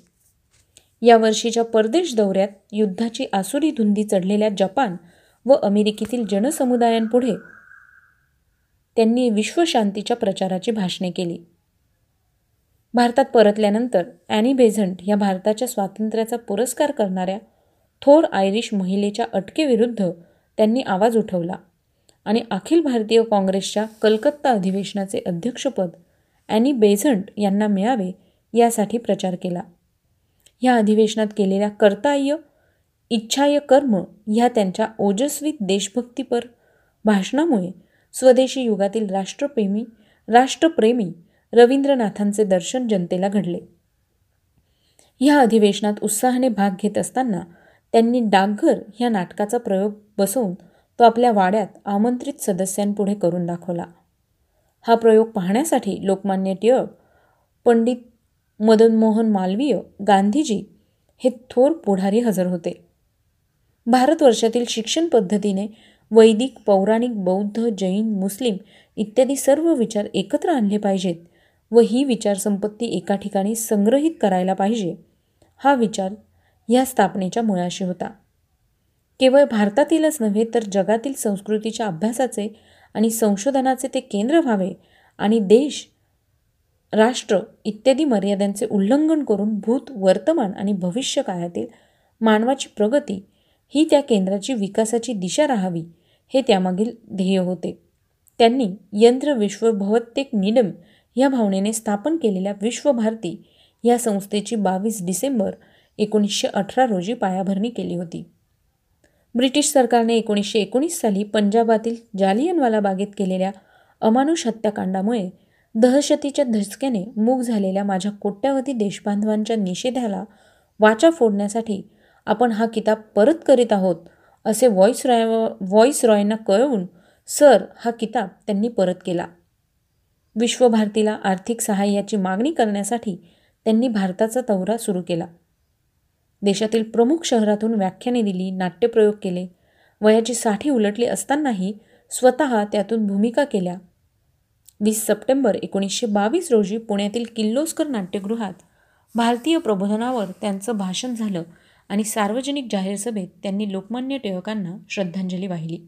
या वर्षीच्या परदेश दौऱ्यात युद्धाची आसुरी धुंदी चढलेल्या जपान व अमेरिकेतील जनसमुदायांपुढे त्यांनी विश्वशांतीच्या प्रचाराची भाषणे केली. भारतात परतल्यानंतर ॲनी बेझंट या भारताच्या स्वातंत्र्याचा पुरस्कार करणाऱ्या थोर आयरिश महिलेच्या अटकेविरुद्ध त्यांनी आवाज उठवला आणि अखिल भारतीय काँग्रेसच्या कलकत्ता अधिवेशनाचे अध्यक्षपद ॲनी बेझंट यांना मिळावे यासाठी प्रचार केला. या अधिवेशनात केलेल्या कर्ताय्य इच्छाय कर्म ह्या त्यांच्या ओजस्वी देशभक्तीपर भाषणामुळे स्वदेशी युगातील राष्ट्रप्रेमी राष्ट्रप्रेमी रवींद्रनाथांचे दर्शन जनतेला घडले. ह्या अधिवेशनात उत्साहाने भाग घेत असताना त्यांनी डाकघर ह्या नाटकाचा प्रयोग बसवून तो आपल्या वाड्यात आमंत्रित सदस्यांपुढे करून दाखवला. हा प्रयोग पाहण्यासाठी लोकमान्य टिळक पंडित मदन मोहन मालवीय गांधीजी हे थोर पुढारी हजर होते. भारतवर्षातील शिक्षण पद्धतीने वैदिक पौराणिक बौद्ध जैन मुस्लिम इत्यादी सर्व विचार एकत्र आणले पाहिजेत व ही विचारसंपत्ती एका ठिकाणी संग्रहित करायला पाहिजे. हा विचार या स्थापनेच्या मुळाशी होता. केवळ भारतातीलच नव्हे तर जगातील संस्कृतीच्या अभ्यासाचे आणि संशोधनाचे ते केंद्र व्हावे आणि देश राष्ट्र इत्यादी मर्यादांचे उल्लंघन करून भूत वर्तमान आणि भविष्य काळातील मानवाची प्रगती ही त्या केंद्राची विकासाची दिशा राहावी हे त्यामागील ध्येय होते. त्यांनी यंत्र विश्व भवत्तेक निडम या भावनेने स्थापन केलेल्या विश्वभारती या संस्थेची बावीस डिसेंबर एकोणीसशे अठरा रोजी पायाभरणी केली होती. ब्रिटिश सरकारने एकोणीसशे एकोणीस साली पंजाबातील जालियनवाला बागेत केलेल्या अमानुष हत्याकांडामुळे दहशतीच्या धसक्याने मूग झालेल्या माझ्या कोट्यावधी देशबांधवांच्या निषेधाला वाचा फोडण्यासाठी आपण हा किताब परत करीत आहोत. असे व्हॉइस रॉय व्हॉइस रॉयना कळवून सर हा किताब त्यांनी परत केला. विश्वभारतीला आर्थिक सहाय्याची मागणी करण्यासाठी त्यांनी भारताचा दौरा सुरू केला. देशातील प्रमुख शहरातून व्याख्याने दिली नाट्यप्रयोग केले वयाची साठी उलटली असतानाही स्वतः त्यातून भूमिका केल्या. वीस सप्टेंबर एकोणीसशे बावीस रोजी पुण्यातील किल्लोस्कर नाट्यगृहात भारतीय प्रबोधनावर त्यांचं भाषण झालं. आणि सार्वजनिक जाहीर सभेत त्यांनी लोकमान्य टिळकांना श्रद्धांजली वाहिली.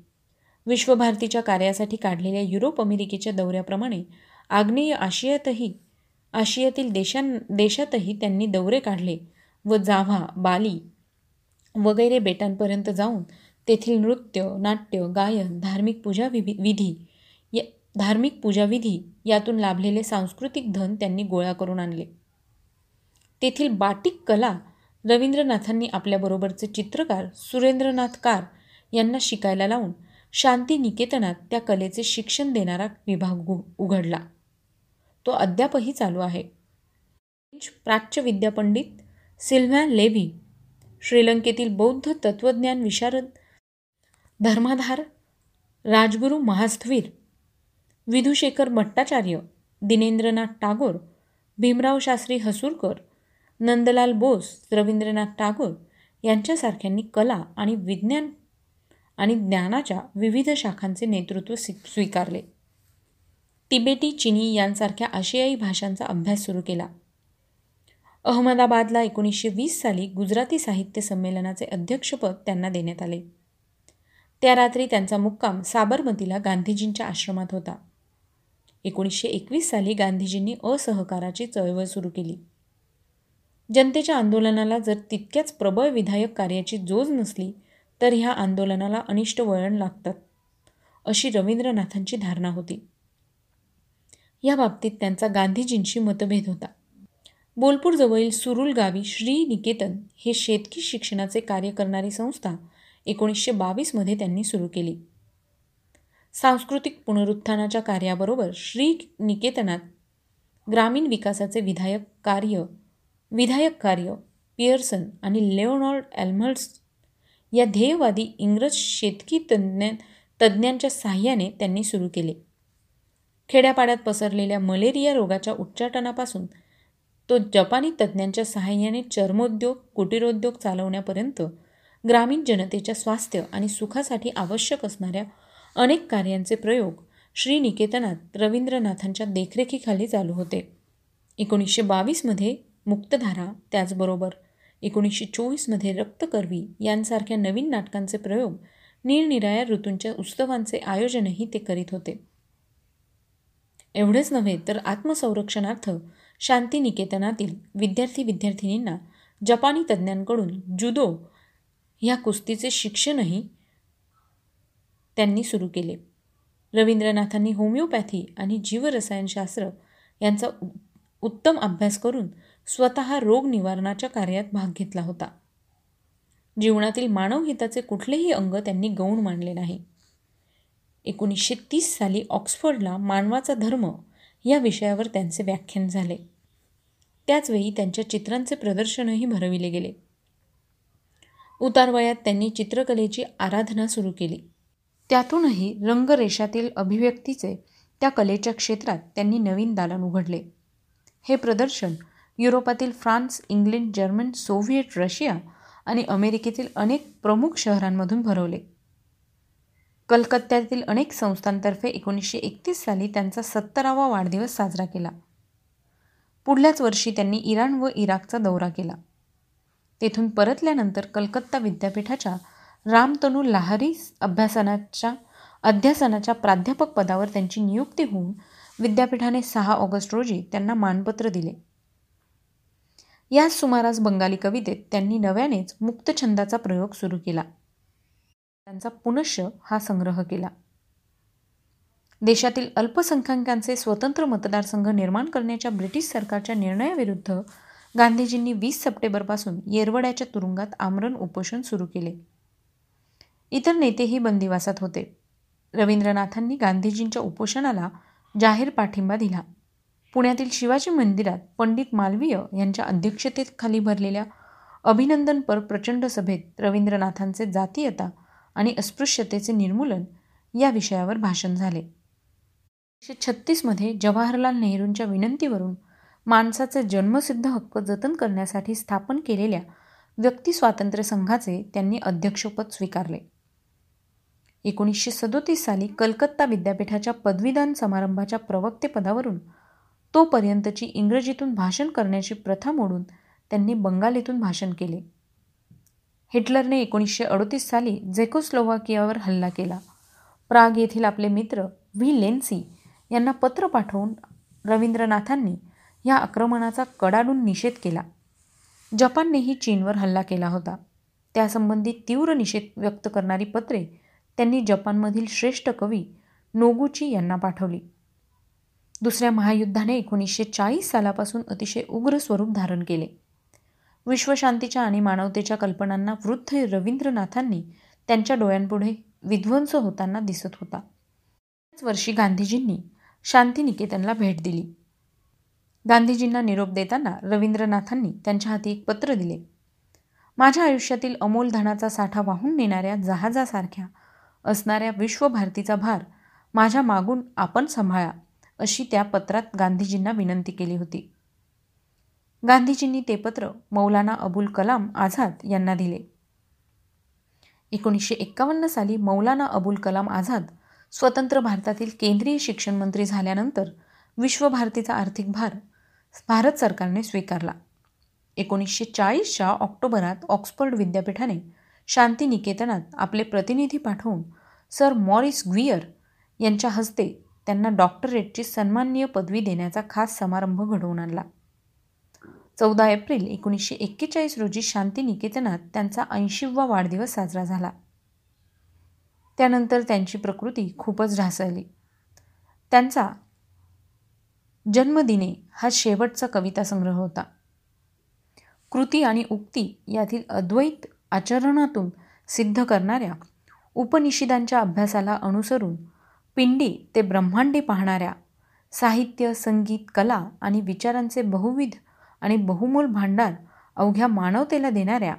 विश्वभारतीच्या कार्यासाठी काढलेल्या युरोप अमेरिकेच्या दौऱ्याप्रमाणे आग्नेय आशियातही आशियातील देशां देशातही त्यांनी दौरे काढले व जाव्हा बाली वगैरे बेटांपर्यंत जाऊन तेथील नृत्य नाट्य गायन धार्मिक पूजा विधी या धार्मिक पूजाविधी यातून लाभलेले सांस्कृतिक धन त्यांनी गोळा करून आणले. तेथील बाटिक कला रवींद्रनाथांनी आपल्याबरोबरचे चित्रकार सुरेंद्रनाथ कार यांना शिकायला लावून शांती निकेतनात त्या कलेचे शिक्षण देणारा विभाग उघडला. तो अद्यापही चालू आहे. प्राच्य विद्यापंडित सिल्व्हॅ लेव्ही श्रीलंकेतील बौद्ध तत्त्वज्ञान विशारद धर्माधार राजगुरू महास्थवीर विधुशेखर भट्टाचार्य दिनेंद्रनाथ टागोर भीमराव शास्त्री हसूरकर नंदलाल बोस रवींद्रनाथ टागोर यांच्यासारख्यांनी कला आणि विज्ञान आणि ज्ञानाच्या विविध शाखांचे नेतृत्व स्वीकारले. तिबेटी चिनी यांसारख्या आशियाई भाषांचा अभ्यास सुरू केला. अहमदाबादला एकोणीसशे वीस साली गुजराती साहित्य संमेलनाचे अध्यक्षपद त्यांना देण्यात आले. त्या रात्री त्यांचा मुक्काम साबरमतीला गांधीजींच्या आश्रमात होता. एकोणीसशे एकवीस साली गांधीजींनी असहकाराची चळवळ सुरू केली. जनतेच्या आंदोलनाला जर तितक्याच प्रबळ विधायक कार्याची जोज नसली तर ह्या आंदोलनाला अनिष्ट वळण लागतात अशी रवींद्रनाथांची धारणा होती. या बाबतीत त्यांचा गांधीजींशी मतभेद होता. बोलपूरजवळील सुरुल गावी श्री निकेतन हे शेतकी शिक्षणाचे कार्य करणारी संस्था एकोणीसशे बावीसमध्ये त्यांनी सुरू केली. सांस्कृतिक पुनरुत्थानाच्या कार्याबरोबर श्री निकेतनात ग्रामीण विकासाचे विधायक कार्य विधायक कार्य पियर्सन आणि लेओनॉल्ड ॲल्मर्स या ध्येयवादी इंग्रज शेतकी तज्ज्ञ तज्ज्ञांच्या साह्याने त्यांनी सुरू केले. खेड्यापाड्यात पसरलेल्या मलेरिया रोगाच्या उच्चाटनापासून तो जपानी तज्ज्ञांच्या सहाय्याने चर्मोद्योग कुटीरोद्योग चालवण्यापर्यंत ग्रामीण जनतेच्या स्वास्थ्य आणि सुखासाठी आवश्यक असणाऱ्या अनेक कार्यांचे प्रयोग श्रीनिकेतनात रवींद्रनाथांच्या देखरेखीखाली चालू होते. एकोणीसशे बावीसमध्ये मुक्तधारा त्याचबरोबर एकोणीसशे चोवीसमध्ये रक्तकर्वी यांसारख्या नवीन नाटकांचे प्रयोग निरनिराळ्या ऋतूंच्या उत्सवांचे आयोजनही ते करीत होते. एवढेच नव्हे तर आत्मसंरक्षणार्थ शांतिनिकेतनातील विद्यार्थी विद्यार्थिनींना जपानी तज्ज्ञांकडून जुदो ह्या कुस्तीचे शिक्षणही त्यांनी सुरू केले. रवींद्रनाथांनी होमिओपॅथी आणि जीवरसायनशास्त्र यांचा उत्तम अभ्यास करून स्वतः रोग निवारणाच्या कार्यात भाग घेतला होता. जीवनातील मानवहिताचे कुठलेही अंग त्यांनी गौण मानले नाही. एकोणीसशे तीस साली ऑक्सफर्डला मानवाचा धर्म या विषयावर त्यांचे व्याख्यान झाले. त्याचवेळी त्यांच्या चित्रांचे प्रदर्शनही भरविले गेले. उतारवयात त्यांनी चित्रकलेची आराधना सुरू केली. त्यातूनही रंगरेषातील अभिव्यक्तीचे त्या कलेच्या क्षेत्रात त्यांनी नवीन दालन उघडले. हे प्रदर्शन युरोपातील France England German Soviet Russia आणि अमेरिकेतील अनेक प्रमुख शहरांमधून भरवले. कलकत्त्यातील अनेक संस्थांतर्फे एकोणीसशे एकतीस साली त्यांचा सत्तरावा वाढदिवस साजरा केला. पुढल्याच वर्षी त्यांनी इराण व इराकचा दौरा केला. तेथून परतल्यानंतर कलकत्ता विद्यापीठाच्या रामतनू लाहारी अभ्यासनाच्या अध्यासनाच्या प्राध्यापक पदावर त्यांची नियुक्ती होऊन विद्यापीठाने सहा ऑगस्ट रोजी त्यांना मानपत्र दिले. याच सुमारास बंगाली कवितेत त्यांनी नव्यानेच मुक्तछंदाचा प्रयोग सुरू केला. त्यांचा पुनश्य हा संग्रह केला. देशातील अल्पसंख्याकांचे स्वतंत्र मतदारसंघ निर्माण करण्याच्या ब्रिटिश सरकारच्या निर्णयाविरुद्ध गांधीजींनी वीस सप्टेंबरपासून येरवड्याच्या तुरुंगात आमरण उपोषण सुरू केले. इतर नेतेही बंदिवासात होते. रवींद्रनाथांनी गांधीजींच्या उपोषणाला जाहीर पाठिंबा दिला. पुण्यातील शिवाजी मंदिरात पंडित मालवीय यांच्या अध्यक्षतेखाली भरलेल्या अभिनंदनपर प्रचंड सभेत रवींद्रनाथांचे जातीयता आणि अस्पृश्यतेचे निर्मूलन या विषयावर भाषण झाले. एकोणीसशे छत्तीसमध्ये जवाहरलाल नेहरूंच्या विनंतीवरून माणसाचे जन्मसिद्ध हक्क जतन करण्यासाठी स्थापन केलेल्या व्यक्ती स्वातंत्र्य संघाचे त्यांनी अध्यक्षपद स्वीकारले. एकोणीसशे सदोतीस साली कलकत्ता विद्यापीठाच्या पदवीदान समारंभाच्या प्रवक्तेपदावरून तोपर्यंतची इंग्रजीतून भाषण करण्याची प्रथा मोडून त्यांनी बंगालीतून भाषण केले. हिटलरने एकोणीसशे अडोतीस साली झेकोस्लोवाकियावर हल्ला केला. प्राग येथील आपले मित्र व्ही. लेन्सी यांना पत्र पाठवून रवींद्रनाथांनी या आक्रमणाचा कडाडून निषेध केला. जपाननेही चीनवर हल्ला केला होता. त्यासंबंधी तीव्र निषेध व्यक्त करणारी पत्रे त्यांनी जपानमधील श्रेष्ठ कवी नोगुची यांना पाठवली. दुसऱ्या महायुद्धाने एकोणीसशे चाळीस सालापासून अतिशय उग्र स्वरूप धारण केले. विश्वशांतीच्या आणि मानवतेच्या कल्पनांना वृद्ध रवींद्रनाथांनी त्यांच्या डोळ्यांपुढे विध्वंस होताना दिसत होता. त्याच वर्षी गांधीजींनी शांतिनिकेतनला भेट दिली. गांधीजींना निरोप देताना रवींद्रनाथांनी त्यांच्या हाती एक पत्र दिले. माझ्या आयुष्यातील अमोल धनाचा साठा वाहून नेणाऱ्या जहाजासारख्या असणाऱ्या विश्वभारतीचा भार माझ्या मागून आपण सांभाळा. अशी त्या पत्रात गांधीजींना विनंती केली होती. गांधीजींनी ते पत्र मौलाना अबुल कलाम आझाद यांना दिले. एकोणीसशे एक्कावन्न साली मौलाना अबुल कलाम आझाद स्वतंत्र भारतातील केंद्रीय शिक्षण मंत्री झाल्यानंतर विश्वभारतीचा आर्थिक भार भारत सरकारने स्वीकारला. एकोणीसशे चाळीसच्या ऑक्टोबरात ऑक्सफर्ड विद्यापीठाने शांतिनिकेतनात आपले प्रतिनिधी पाठवून सर मॉरिस ग्वियर यांच्या हस्ते त्यांना डॉक्टरेटची सन्माननीय पदवी देण्याचा खास समारंभ घडवून आणला. चौदा एप्रिल एकोणीसशे एक्केचाळीस रोजी शांतिनिकेतनात त्यांचा ऐंशीवा वाढदिवस साजरा झाला. त्यानंतर त्यांची प्रकृती खूपच ढासळली. त्यांचा जन्मदिने हा शेवटचा कविता संग्रह होता. कृती आणि उक्ती यातील अद्वैत आचरणातून सिद्ध करणाऱ्या उपनिषिदांच्या अभ्यासाला अनुसरून पिंडी ते ब्रह्मांडी पाहणाऱ्या साहित्य संगीत कला आणि विचारांचे बहुविध आणि बहुमूल भांडार अवघ्या मानवतेला देणाऱ्या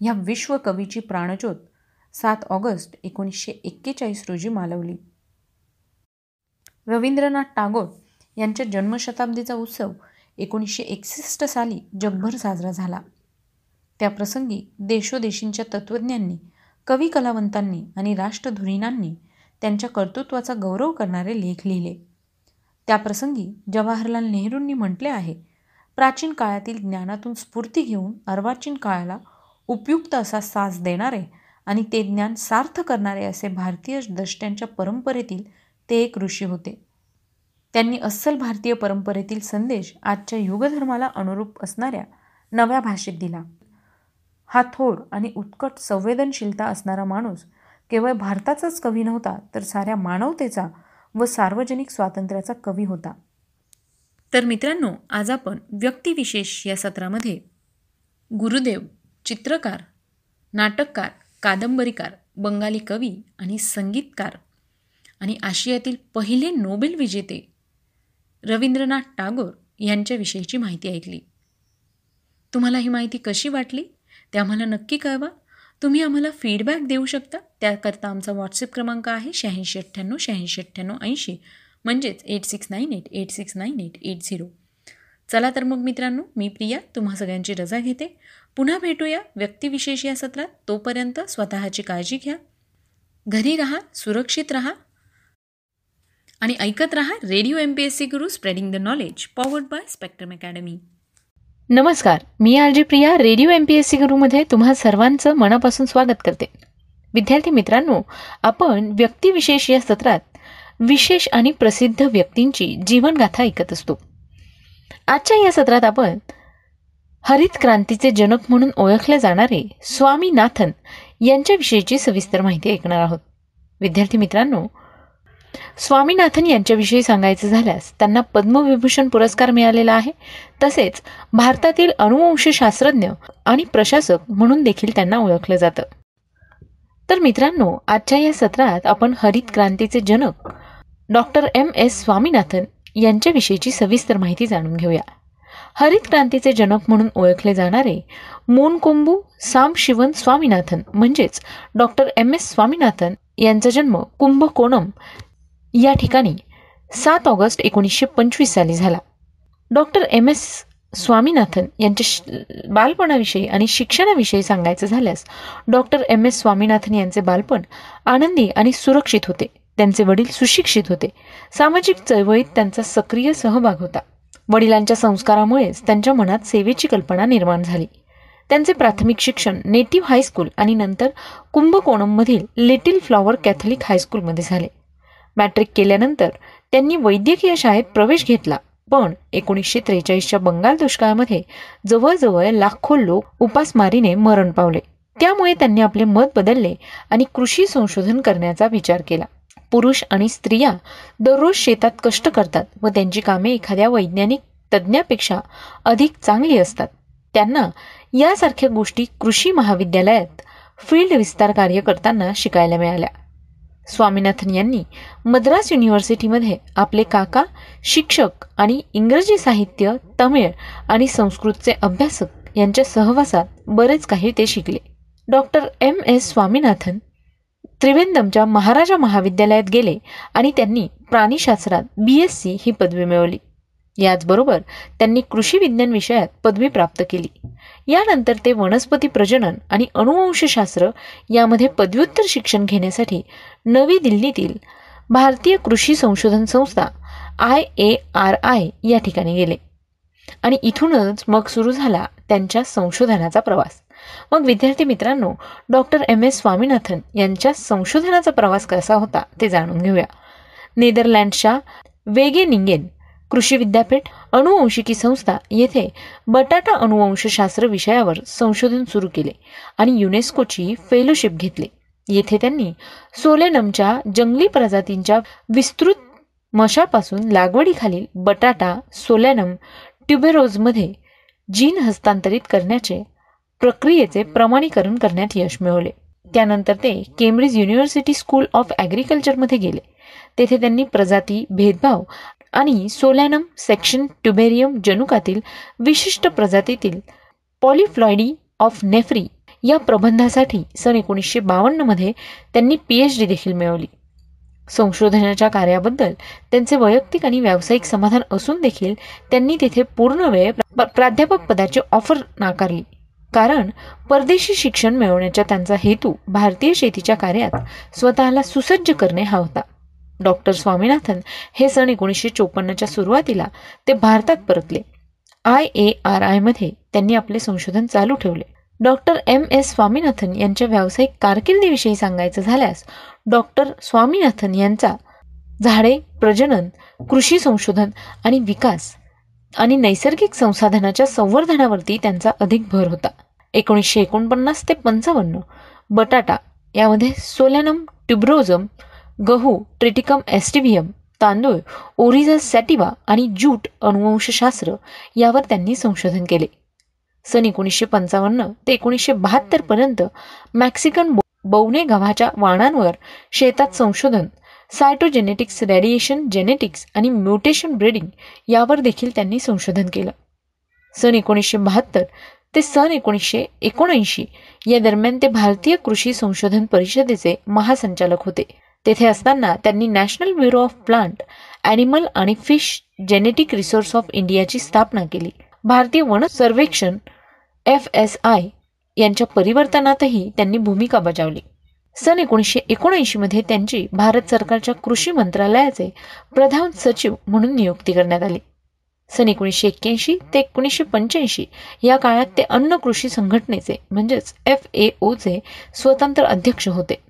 ह्या विश्वकवीची प्राणज्योत सात ऑगस्ट एकोणीसशे एक्केचाळीस रोजी मालवली. रवींद्रनाथ टागोर यांच्या जन्मशताब्दीचा उत्सव एकोणीसशे एकसष्ट साली जगभर साजरा झाला. त्याप्रसंगी देशोदेशींच्या तत्त्वज्ञांनी कवी कलावंतांनी आणि राष्ट्रधुरीणांनी त्यांच्या कर्तृत्वाचा गौरव करणारे लेख लिहिले. त्याप्रसंगी जवाहरलाल नेहरूंनी म्हटले आहे प्राचीन काळातील ज्ञानातून स्फूर्ती घेऊन अर्वाचीन काळाला उपयुक्त असा साज देणारे आणि ते ज्ञान सार्थ करणारे असे भारतीय द्रष्ट्यांच्या परंपरेतील ते एक ऋषी होते. त्यांनी अस्सल भारतीय परंपरेतील संदेश आजच्या युगधर्माला अनुरूप असणाऱ्या नव्या भाषेत दिला. हा थोड आणि उत्कट संवेदनशीलता असणारा माणूस केवळ भारताचाच कवी नव्हता तर साऱ्या मानवतेचा व सार्वजनिक स्वातंत्र्याचा कवी होता. तर मित्रांनो आज आपण व्यक्तिविशेष या सत्रामध्ये गुरुदेव चित्रकार नाटककार कादंबरीकार बंगाली कवी आणि संगीतकार आणि आशियातील पहिले नोबेल विजेते रवींद्रनाथ टागोर यांच्याविषयीची माहिती ऐकली. तुम्हाला ही माहिती कशी वाटली? ते आम्हाला नक्की कळवा. तुम्ही आम्हाला फीडबॅक देऊ शकता. त्याकरता आमचा व्हॉट्सअप क्रमांक आहे शहाऐंशी अठ्ठ्याण्णव शहाऐंशी अठ्ठ्याण्णव ऐंशी. म्हणजेच eight six nine eight eight six nine eight eight zero चला तर मग मित्रांनो मी प्रिया तुम्हा सगळ्यांची रजा घेते. पुन्हा भेटूया व्यक्तिविशेष या सत्रात. तोपर्यंत स्वतःची काळजी घ्या. घरी राहा सुरक्षित राहा. आणि ऐकत राहा radio M P S C Guru spreading the knowledge powered by Spectrum academy नमस्कार मी R G Priya radio M P S C गुरुमध्ये तुम्हा सर्वांचं मनापासून स्वागत करते. विद्यार्थी मित्रांनो आपण व्यक्तिविशेष या सत्रात विशेष आणि प्रसिद्ध व्यक्तींची जीवनगाथा ऐकत असतो. आजच्या या सत्रात आपण हरित क्रांतीचे जनक म्हणून ओळखले जाणारे स्वामीनाथन यांच्याविषयीची सविस्तर माहिती ऐकणार आहोत. विद्यार्थी मित्रांनो स्वामीनाथन यांच्याविषयी सांगायचं झाल्यास त्यांना पद्मविभूषण पुरस्कार मिळालेला आहे. तसेच भारतातील अनुवंशशास्त्रज्ञ आणि प्रशासक म्हणून देखील त्यांना ओळखलं जातं. तर मित्रांनो आजच्या या सत्रात आपण हरित क्रांतीचे जनक डॉक्टर एम एस स्वामीनाथन यांच्याविषयीची सविस्तर माहिती जाणून घेऊया. हरित क्रांतीचे जनक म्हणून ओळखले जाणारे मोनकोंबू साम शिवन स्वामीनाथन म्हणजेच डॉक्टर एम एस स्वामीनाथन यांचा जन्म कुंभकोणम या ठिकाणी सात ऑगस्ट एकोणीसशे पंचवीस साली झाला. डॉक्टर एम एस स्वामीनाथन यांच्या बालपणाविषयी आणि शिक्षणाविषयी सांगायचं झाल्यास डॉक्टर एम एस स्वामीनाथन यांचे बालपण आनंदी आणि सुरक्षित होते. त्यांचे वडील सुशिक्षित होते. सामाजिक चळवळीत त्यांचा सक्रिय सहभाग होता. वडिलांच्या संस्कारामुळेच त्यांच्या मनात सेवेची कल्पना निर्माण झाली. त्यांचे प्राथमिक शिक्षण नेटिव्ह हायस्कूल आणि नंतर कुंभकोणममधील लिटिल फ्लॉवर कॅथलिक हायस्कूलमध्ये झाले. मॅट्रिक केल्यानंतर त्यांनी वैद्यकीय शाळेत प्रवेश घेतला. पण एकोणीसशे त्रेचाळीसच्या बंगाल दुष्काळामध्ये जवळजवळ लाखो लोक उपासमारीने मरण पावले. त्यामुळे त्यांनी आपले मत बदलले आणि कृषी संशोधन करण्याचा विचार केला. पुरुष आणि स्त्रिया दररोज शेतात कष्ट करतात व त्यांची कामे एखाद्या वैज्ञानिक तज्ज्ञापेक्षा अधिक चांगली असतात. त्यांना यासारख्या गोष्टी कृषी महाविद्यालयात फील्ड विस्तार कार्य करताना शिकायला मिळाल्या. स्वामीनाथन यांनी मद्रास युनिव्हर्सिटीमध्ये आपले काका शिक्षक आणि इंग्रजी साहित्य तमिळ आणि संस्कृतचे अभ्यासक यांच्या सहवासात बरेच काही ते शिकले. डॉक्टर एम एस स्वामीनाथन त्रिवेंदमच्या महाराजा महाविद्यालयात गेले आणि त्यांनी प्राणीशास्त्रात बी एस सी ही पदवी मिळवली. याचबरोबर त्यांनी कृषी विज्ञान विषयात पदवी प्राप्त केली. यानंतर ते वनस्पती प्रजनन आणि अनुवंशशास्त्र यामध्ये पदव्युत्तर शिक्षण घेण्यासाठी नवी दिल्लीतील भारतीय कृषी संशोधन संस्था आय ए आर आय या ठिकाणी गेले. आणि इथूनच मग सुरू झाला त्यांच्या संशोधनाचा प्रवास. मग विद्यार्थी मित्रांनो डॉक्टर एम एस स्वामीनाथन यांच्या संशोधनाचा प्रवास कसा होता ते जाणून घेऊया. नेदरलँडच्या वेगेनिंगेन कृषी विद्यापीठ अणुवंशिकी संस्था येथे बटाटा अणुवंशशास्त्र विषयावर संशोधन सुरू केले आणि युनेस्कोची फेलोशिप घेतली. येथे त्यांनी सोलेनमच्या जंगली प्रजातींच्या विस्तृत मशापासून लागवडीखालील बटाटा सोलॅनम ट्युबेरोजमध्ये जीन हस्तांतरित करण्याचे प्रक्रियेचे प्रमाणीकरण करण्यात यश मिळवले. त्यानंतर ते केम्ब्रिज युनिव्हर्सिटी स्कूल ऑफ ॲग्रिकल्चरमध्ये गेले. तेथे त्यांनी प्रजाती भेदभाव आणि सोलॅनम सेक्शन ट्युबेरियम जनुकातील विशिष्ट प्रजातीतील पॉलिफ्लॉइडी ऑफ नेफ्री या प्रबंधासाठी सन एकोणीसशे बावन्नमध्ये त्यांनी पी एच डी देखील मिळवली. संशोधनाच्या कार्याबद्दल त्यांचे वैयक्तिक आणि व्यावसायिक समाधान असून देखील त्यांनी तेथे पूर्ण वेळ प्राध्यापक पदाची ऑफर नाकारली. कारण परदेशी शिक्षण मिळवण्याचा त्यांचा हेतू भारतीय शेतीच्या कार्यात स्वतःला सुसज्ज करणे हा होता. डॉक्टर स्वामीनाथन हे सन एकोणीसशे चोपन्नच्या सुरुवातीला ते भारतात परतले. आय ए आर आयमध्ये त्यांनी आपले संशोधन चालू ठेवले. Doctor M. एस. स्वामीनाथन यांच्या व्यावसायिक कारकिर्दीविषयी सांगायचं झाल्यास डॉक्टर स्वामीनाथन यांचा झाडे प्रजनन कृषी संशोधन आणि विकास आणि नैसर्गिक संसाधनाच्या संवर्धनावरती त्यांचा अधिक भर होता. एकोणीसशे एकोणपन्नास ते पंचावन्न बटाटा यामध्ये सोलॅनम ट्युब्रोजम गहू ट्रिटिकम एस्टिव्हियम तांदूळ ओरिझा सॅटिवा आणि ज्यूट अनुवंशशास्त्र यावर त्यांनी संशोधन केले. सन एकोणीसशे पंचावन्न ते एकोणीसशे बहात्तरपर्यंत मॅक्सिकन बौने गव्हाच्या वाणांवर शेतात संशोधन सायटोजेनेटिक्स रेडिएशन जेनेटिक्स आणि म्युटेशन ब्रीडिंग यावर देखील त्यांनी संशोधन केलं. सन एकोणीसशे बहात्तर ते सन एकोणीसशे एकोणऐंशी या दरम्यान ते भारतीय कृषी संशोधन परिषदेचे महासंचालक होते. तेथे असताना त्यांनी national bureau of plant animal आणि फिश जेनेटिक रिसोर्स ऑफ इंडियाची स्थापना केली. भारतीय वन सर्वेक्षण एफ एस आय यांच्या परिवर्तनातही त्यांनी भूमिका बजावली. सन एकोणीसशे एकोणऐंशीमध्ये त्यांची भारत सरकारच्या कृषी मंत्रालयाचे प्रधान सचिव म्हणून नियुक्ती करण्यात आली. सन एकोणीसशे एक्क्याऐंशी ते एकोणीसशे पंच्याऐंशी या काळात ते अन्न कृषी संघटनेचे म्हणजेच एफ ए ओचे स्वतंत्र अध्यक्ष होते.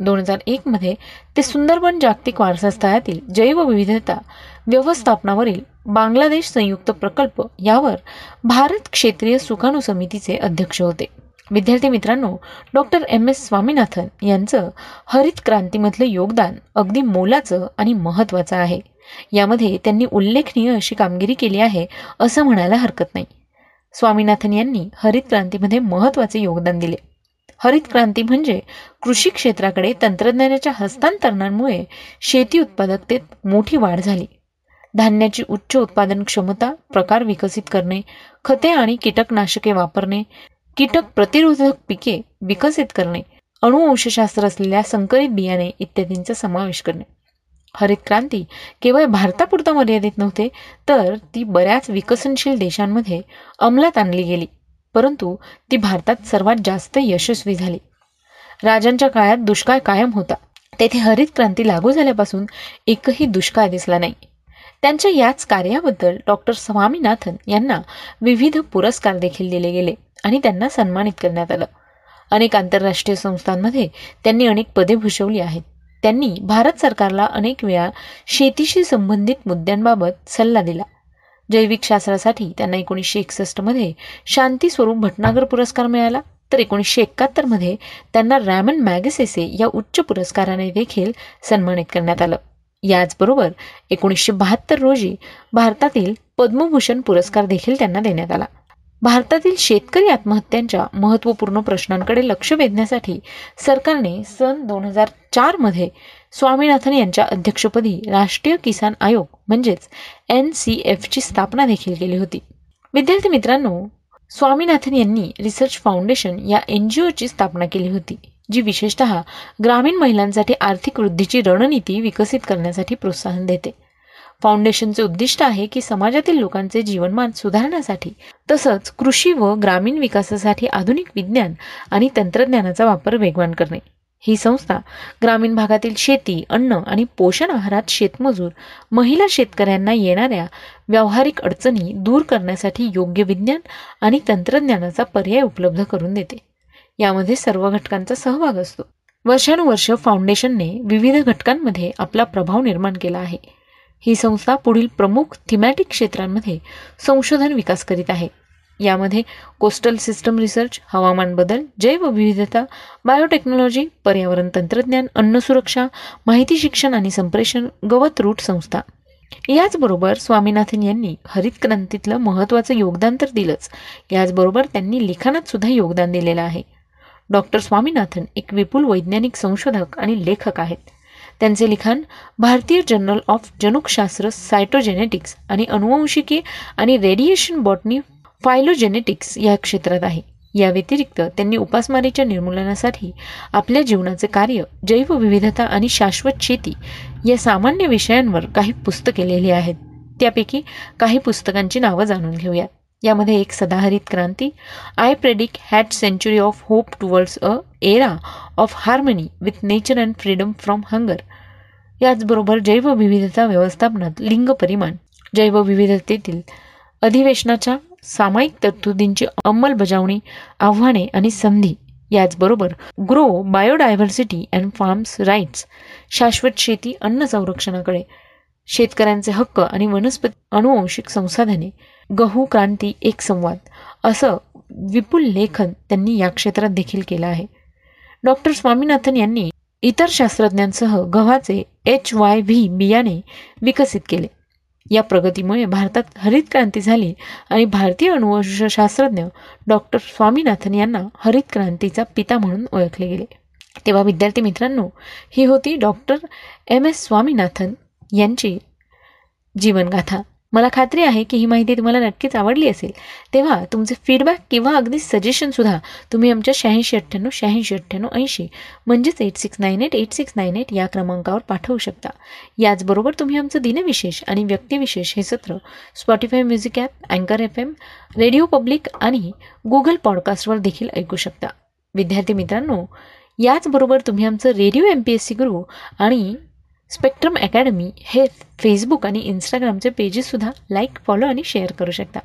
दोन हजार एकमध्ये ते सुंदरबन जागतिक वारसास्थळातील जैवविविधता व्यवस्थापनावरील बांगलादेश संयुक्त प्रकल्प यावर भारत क्षेत्रीय सुकाणू समितीचे अध्यक्ष होते. विद्यार्थी मित्रांनो डॉक्टर एम. एस. स्वामीनाथन यांचं हरित क्रांतीमधलं योगदान अगदी मोलाचं आणि महत्त्वाचं आहे. यामध्ये त्यांनी उल्लेखनीय अशी कामगिरी केली आहे असं म्हणायला हरकत नाही. स्वामीनाथन यांनी हरित क्रांतीमध्ये महत्त्वाचे योगदान दिले. हरित क्रांती म्हणजे कृषी क्षेत्राकडे तंत्रज्ञानाच्या हस्तांतरणामुळे शेती उत्पादकतेत मोठी वाढ झाली. धान्याची उच्च उत्पादन क्षमता प्रकार विकसित करणे खते आणि कीटकनाशके वापरणे कीटक प्रतिरोधक पिके विकसित करणे अणुवंशशास्त्र असलेल्या संकरित बियाणे इत्यादींचा समावेश करणे. हरित क्रांती केवळ भारतापुरता मर्यादित नव्हते तर ती बऱ्याच विकसनशील देशांमध्ये अंमलात आणली गेली परंतु ती भारतात सर्वात जास्त यशस्वी झाली. राजांच्या काळात दुष्काळ कायम होता तेथे हरित क्रांती लागू झाल्यापासून एकही दुष्काळ दिसला नाही. त्यांच्या याच कार्याबद्दल डॉक्टर स्वामीनाथन यांना विविध पुरस्कार देखील दिले गेले आणि त्यांना सन्मानित करण्यात आलं. अनेक आंतरराष्ट्रीय संस्थांमध्ये त्यांनी अनेक पदे भूषवली आहेत. त्यांनी भारत सरकारला अनेक वेळा शेतीशी संबंधित मुद्द्यांबाबत सल्ला दिला. जैविक शास्त्रासाठी त्यांना एकोणीसशे एकसष्टमध्ये शांती स्वरूप भटनागर पुरस्कार मिळाला. तर एकोणीसशे एकाहत्तरमध्ये त्यांना रॅमन मॅगसेसे या उच्च पुरस्काराने देखील सन्मानित करण्यात आलं. याचबरोबर एकोणीसशे बहात्तर रोजी भारतातील पद्मभूषण पुरस्कार देखील त्यांना देण्यात आला. भारतातील शेतकरी आत्महत्यांच्या महत्त्वपूर्ण प्रश्नांकडे लक्ष वेधण्यासाठी सरकारने सन दोन हजार चारमध्ये स्वामीनाथन यांच्या अध्यक्षपदी राष्ट्रीय किसान आयोग म्हणजेच एन सी एफची स्थापना देखील केली होती. विद्यार्थी मित्रांनो स्वामीनाथन यांनी रिसर्च फाउंडेशन या एन जी ओची स्थापना केली होती. जी विशेषतः ग्रामीण महिलांसाठी आर्थिक वृद्धीची रणनीती विकसित करण्यासाठी प्रोत्साहन देते. फाउंडेशनचे उद्दिष्ट आहे की समाजातील लोकांचे जीवनमान सुधारण्यासाठी तसंच कृषी व ग्रामीण विकासासाठी आधुनिक विज्ञान आणि तंत्रज्ञानाचा वापर वेगवान करणे. ही संस्था ग्रामीण भागातील शेती अन्न आणि पोषण आहारात शेतमजूर महिला शेतकऱ्यांना येणाऱ्या व्यावहारिक अडचणी दूर करण्यासाठी योग्य विज्ञान आणि तंत्रज्ञानाचा पर्याय उपलब्ध करून देते. यामध्ये सर्व घटकांचा सहभाग असतो. वर्षानुवर्ष फाउंडेशनने विविध घटकांमध्ये आपला प्रभाव निर्माण केला आहे. ही संस्था पुढील प्रमुख थिमॅटिक क्षेत्रांमध्ये संशोधन विकास करीत आहे. यामध्ये कोस्टल सिस्टम रिसर्च हवामान बदल जैवविविधता बायोटेक्नॉलॉजी पर्यावरण तंत्रज्ञान अन्न सुरक्षा माहिती शिक्षण आणि संप्रेषण गवत रूट संस्था. याचबरोबर स्वामीनाथन यांनी हरित क्रांतीतलं महत्त्वाचं योगदान तर दिलंच. याचबरोबर त्यांनी लिखाणात सुद्धा योगदान दिलेलं आहे. डॉक्टर स्वामीनाथन एक विपुल वैज्ञानिक संशोधक आणि लेखक आहेत. त्यांचे लिखाण भारतीय जर्नल ऑफ जनुकशास्त्र सायटोजेनेटिक्स आणि अनुवंशिकी आणि रेडिएशन बॉटनी फायलोजेनेटिक्स या क्षेत्रात आहे. या व्यतिरिक्त त्यांनी उपासमारीच्या निर्मूलनासाठी आपल्या जीवनाचे कार्य जैवविविधता आणि शाश्वत शेती या सामान्य विषयांवर काही पुस्तके लिहिली आहेत. त्यापैकी काही पुस्तकांची नावं जाणून घेऊयात. यामध्ये एक सदाहरित क्रांती. I predict hat century of hope towards a era of harmony with nature and freedom from hunger याचबरोबर जैवविविधता व्यवस्थापनात लिंग परिमाण. जैवविविधतेतील अधिवेशनाच्या सामायिक तरतुदींची अंमलबजावणी आव्हाने आणि संधी याचबरोबर grow biodiversity and farms rights शाश्वत शेती अन्न संरक्षणाकडे शेतकऱ्यांचे हक्क आणि वनस्पती अनुवंशिक संसाधने गहू क्रांती एक संवाद. असं विपुल लेखन त्यांनी या क्षेत्रात देखील केलं आहे. डॉक्टर स्वामीनाथन यांनी इतर शास्त्रज्ञांसह गव्हाचे एच वाय व्ही बियाणे विकसित केले. या प्रगतीमुळे भारतात हरित क्रांती झाली आणि भारतीय अणुवंशशास्त्रज्ञ डॉक्टर स्वामीनाथन यांना हरित क्रांतीचा पिता म्हणून ओळखले गेले. तेव्हा विद्यार्थी मित्रांनो ही होती डॉक्टर एम एस स्वामीनाथन यांची जीवनगाथा. मला खात्री आहे की ही माहिती तुम्हाला नक्कीच आवडली असेल. तेव्हा तुमचे फीडबॅक किंवा अगदी सजेशनसुद्धा तुम्ही आमच्या शहाऐंशी अठ्ठ्याण्णव शहाऐंशी अठ्ठ्याण्णव ऐंशी म्हणजेच eight six nine eight eight six nine eight या क्रमांकावर पाठवू शकता. याचबरोबर तुम्ही आमचं दिनविशेष आणि व्यक्तिविशेष हे सत्र स्पॉटीफाय म्युझिक ॲप अँकर एफ एम रेडिओ पब्लिक आणि गुगल पॉडकास्टवर देखील ऐकू शकता. विद्यार्थी मित्रांनो याचबरोबर तुम्ही आमचं radio M P S C Guru आणि स्पेक्ट्रम अकॅडमी हे फेसबुक आणि इंस्टाग्रामचे पेजेससुद्धा लाईक फॉलो आणि शेअर करू शकता.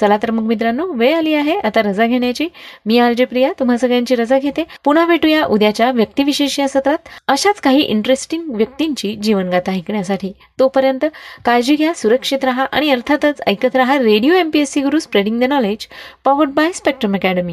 चला तर मग मित्रांनो वेळ आली आहे. आता रजा घेण्याची. मी आरजे प्रिया तुम्हा सगळ्यांची रजा घेते. पुन्हा भेटूया उद्याच्या व्यक्तिविशेष या सत्रात. अशाच काही इंटरेस्टिंग व्यक्तींची जीवनगाथा ऐकण्यासाठी. तोपर्यंत काळजी घ्या सुरक्षित राहा आणि अर्थातच ऐकत राहा radio M P S C Guru spreading the knowledge powered by Spectrum academy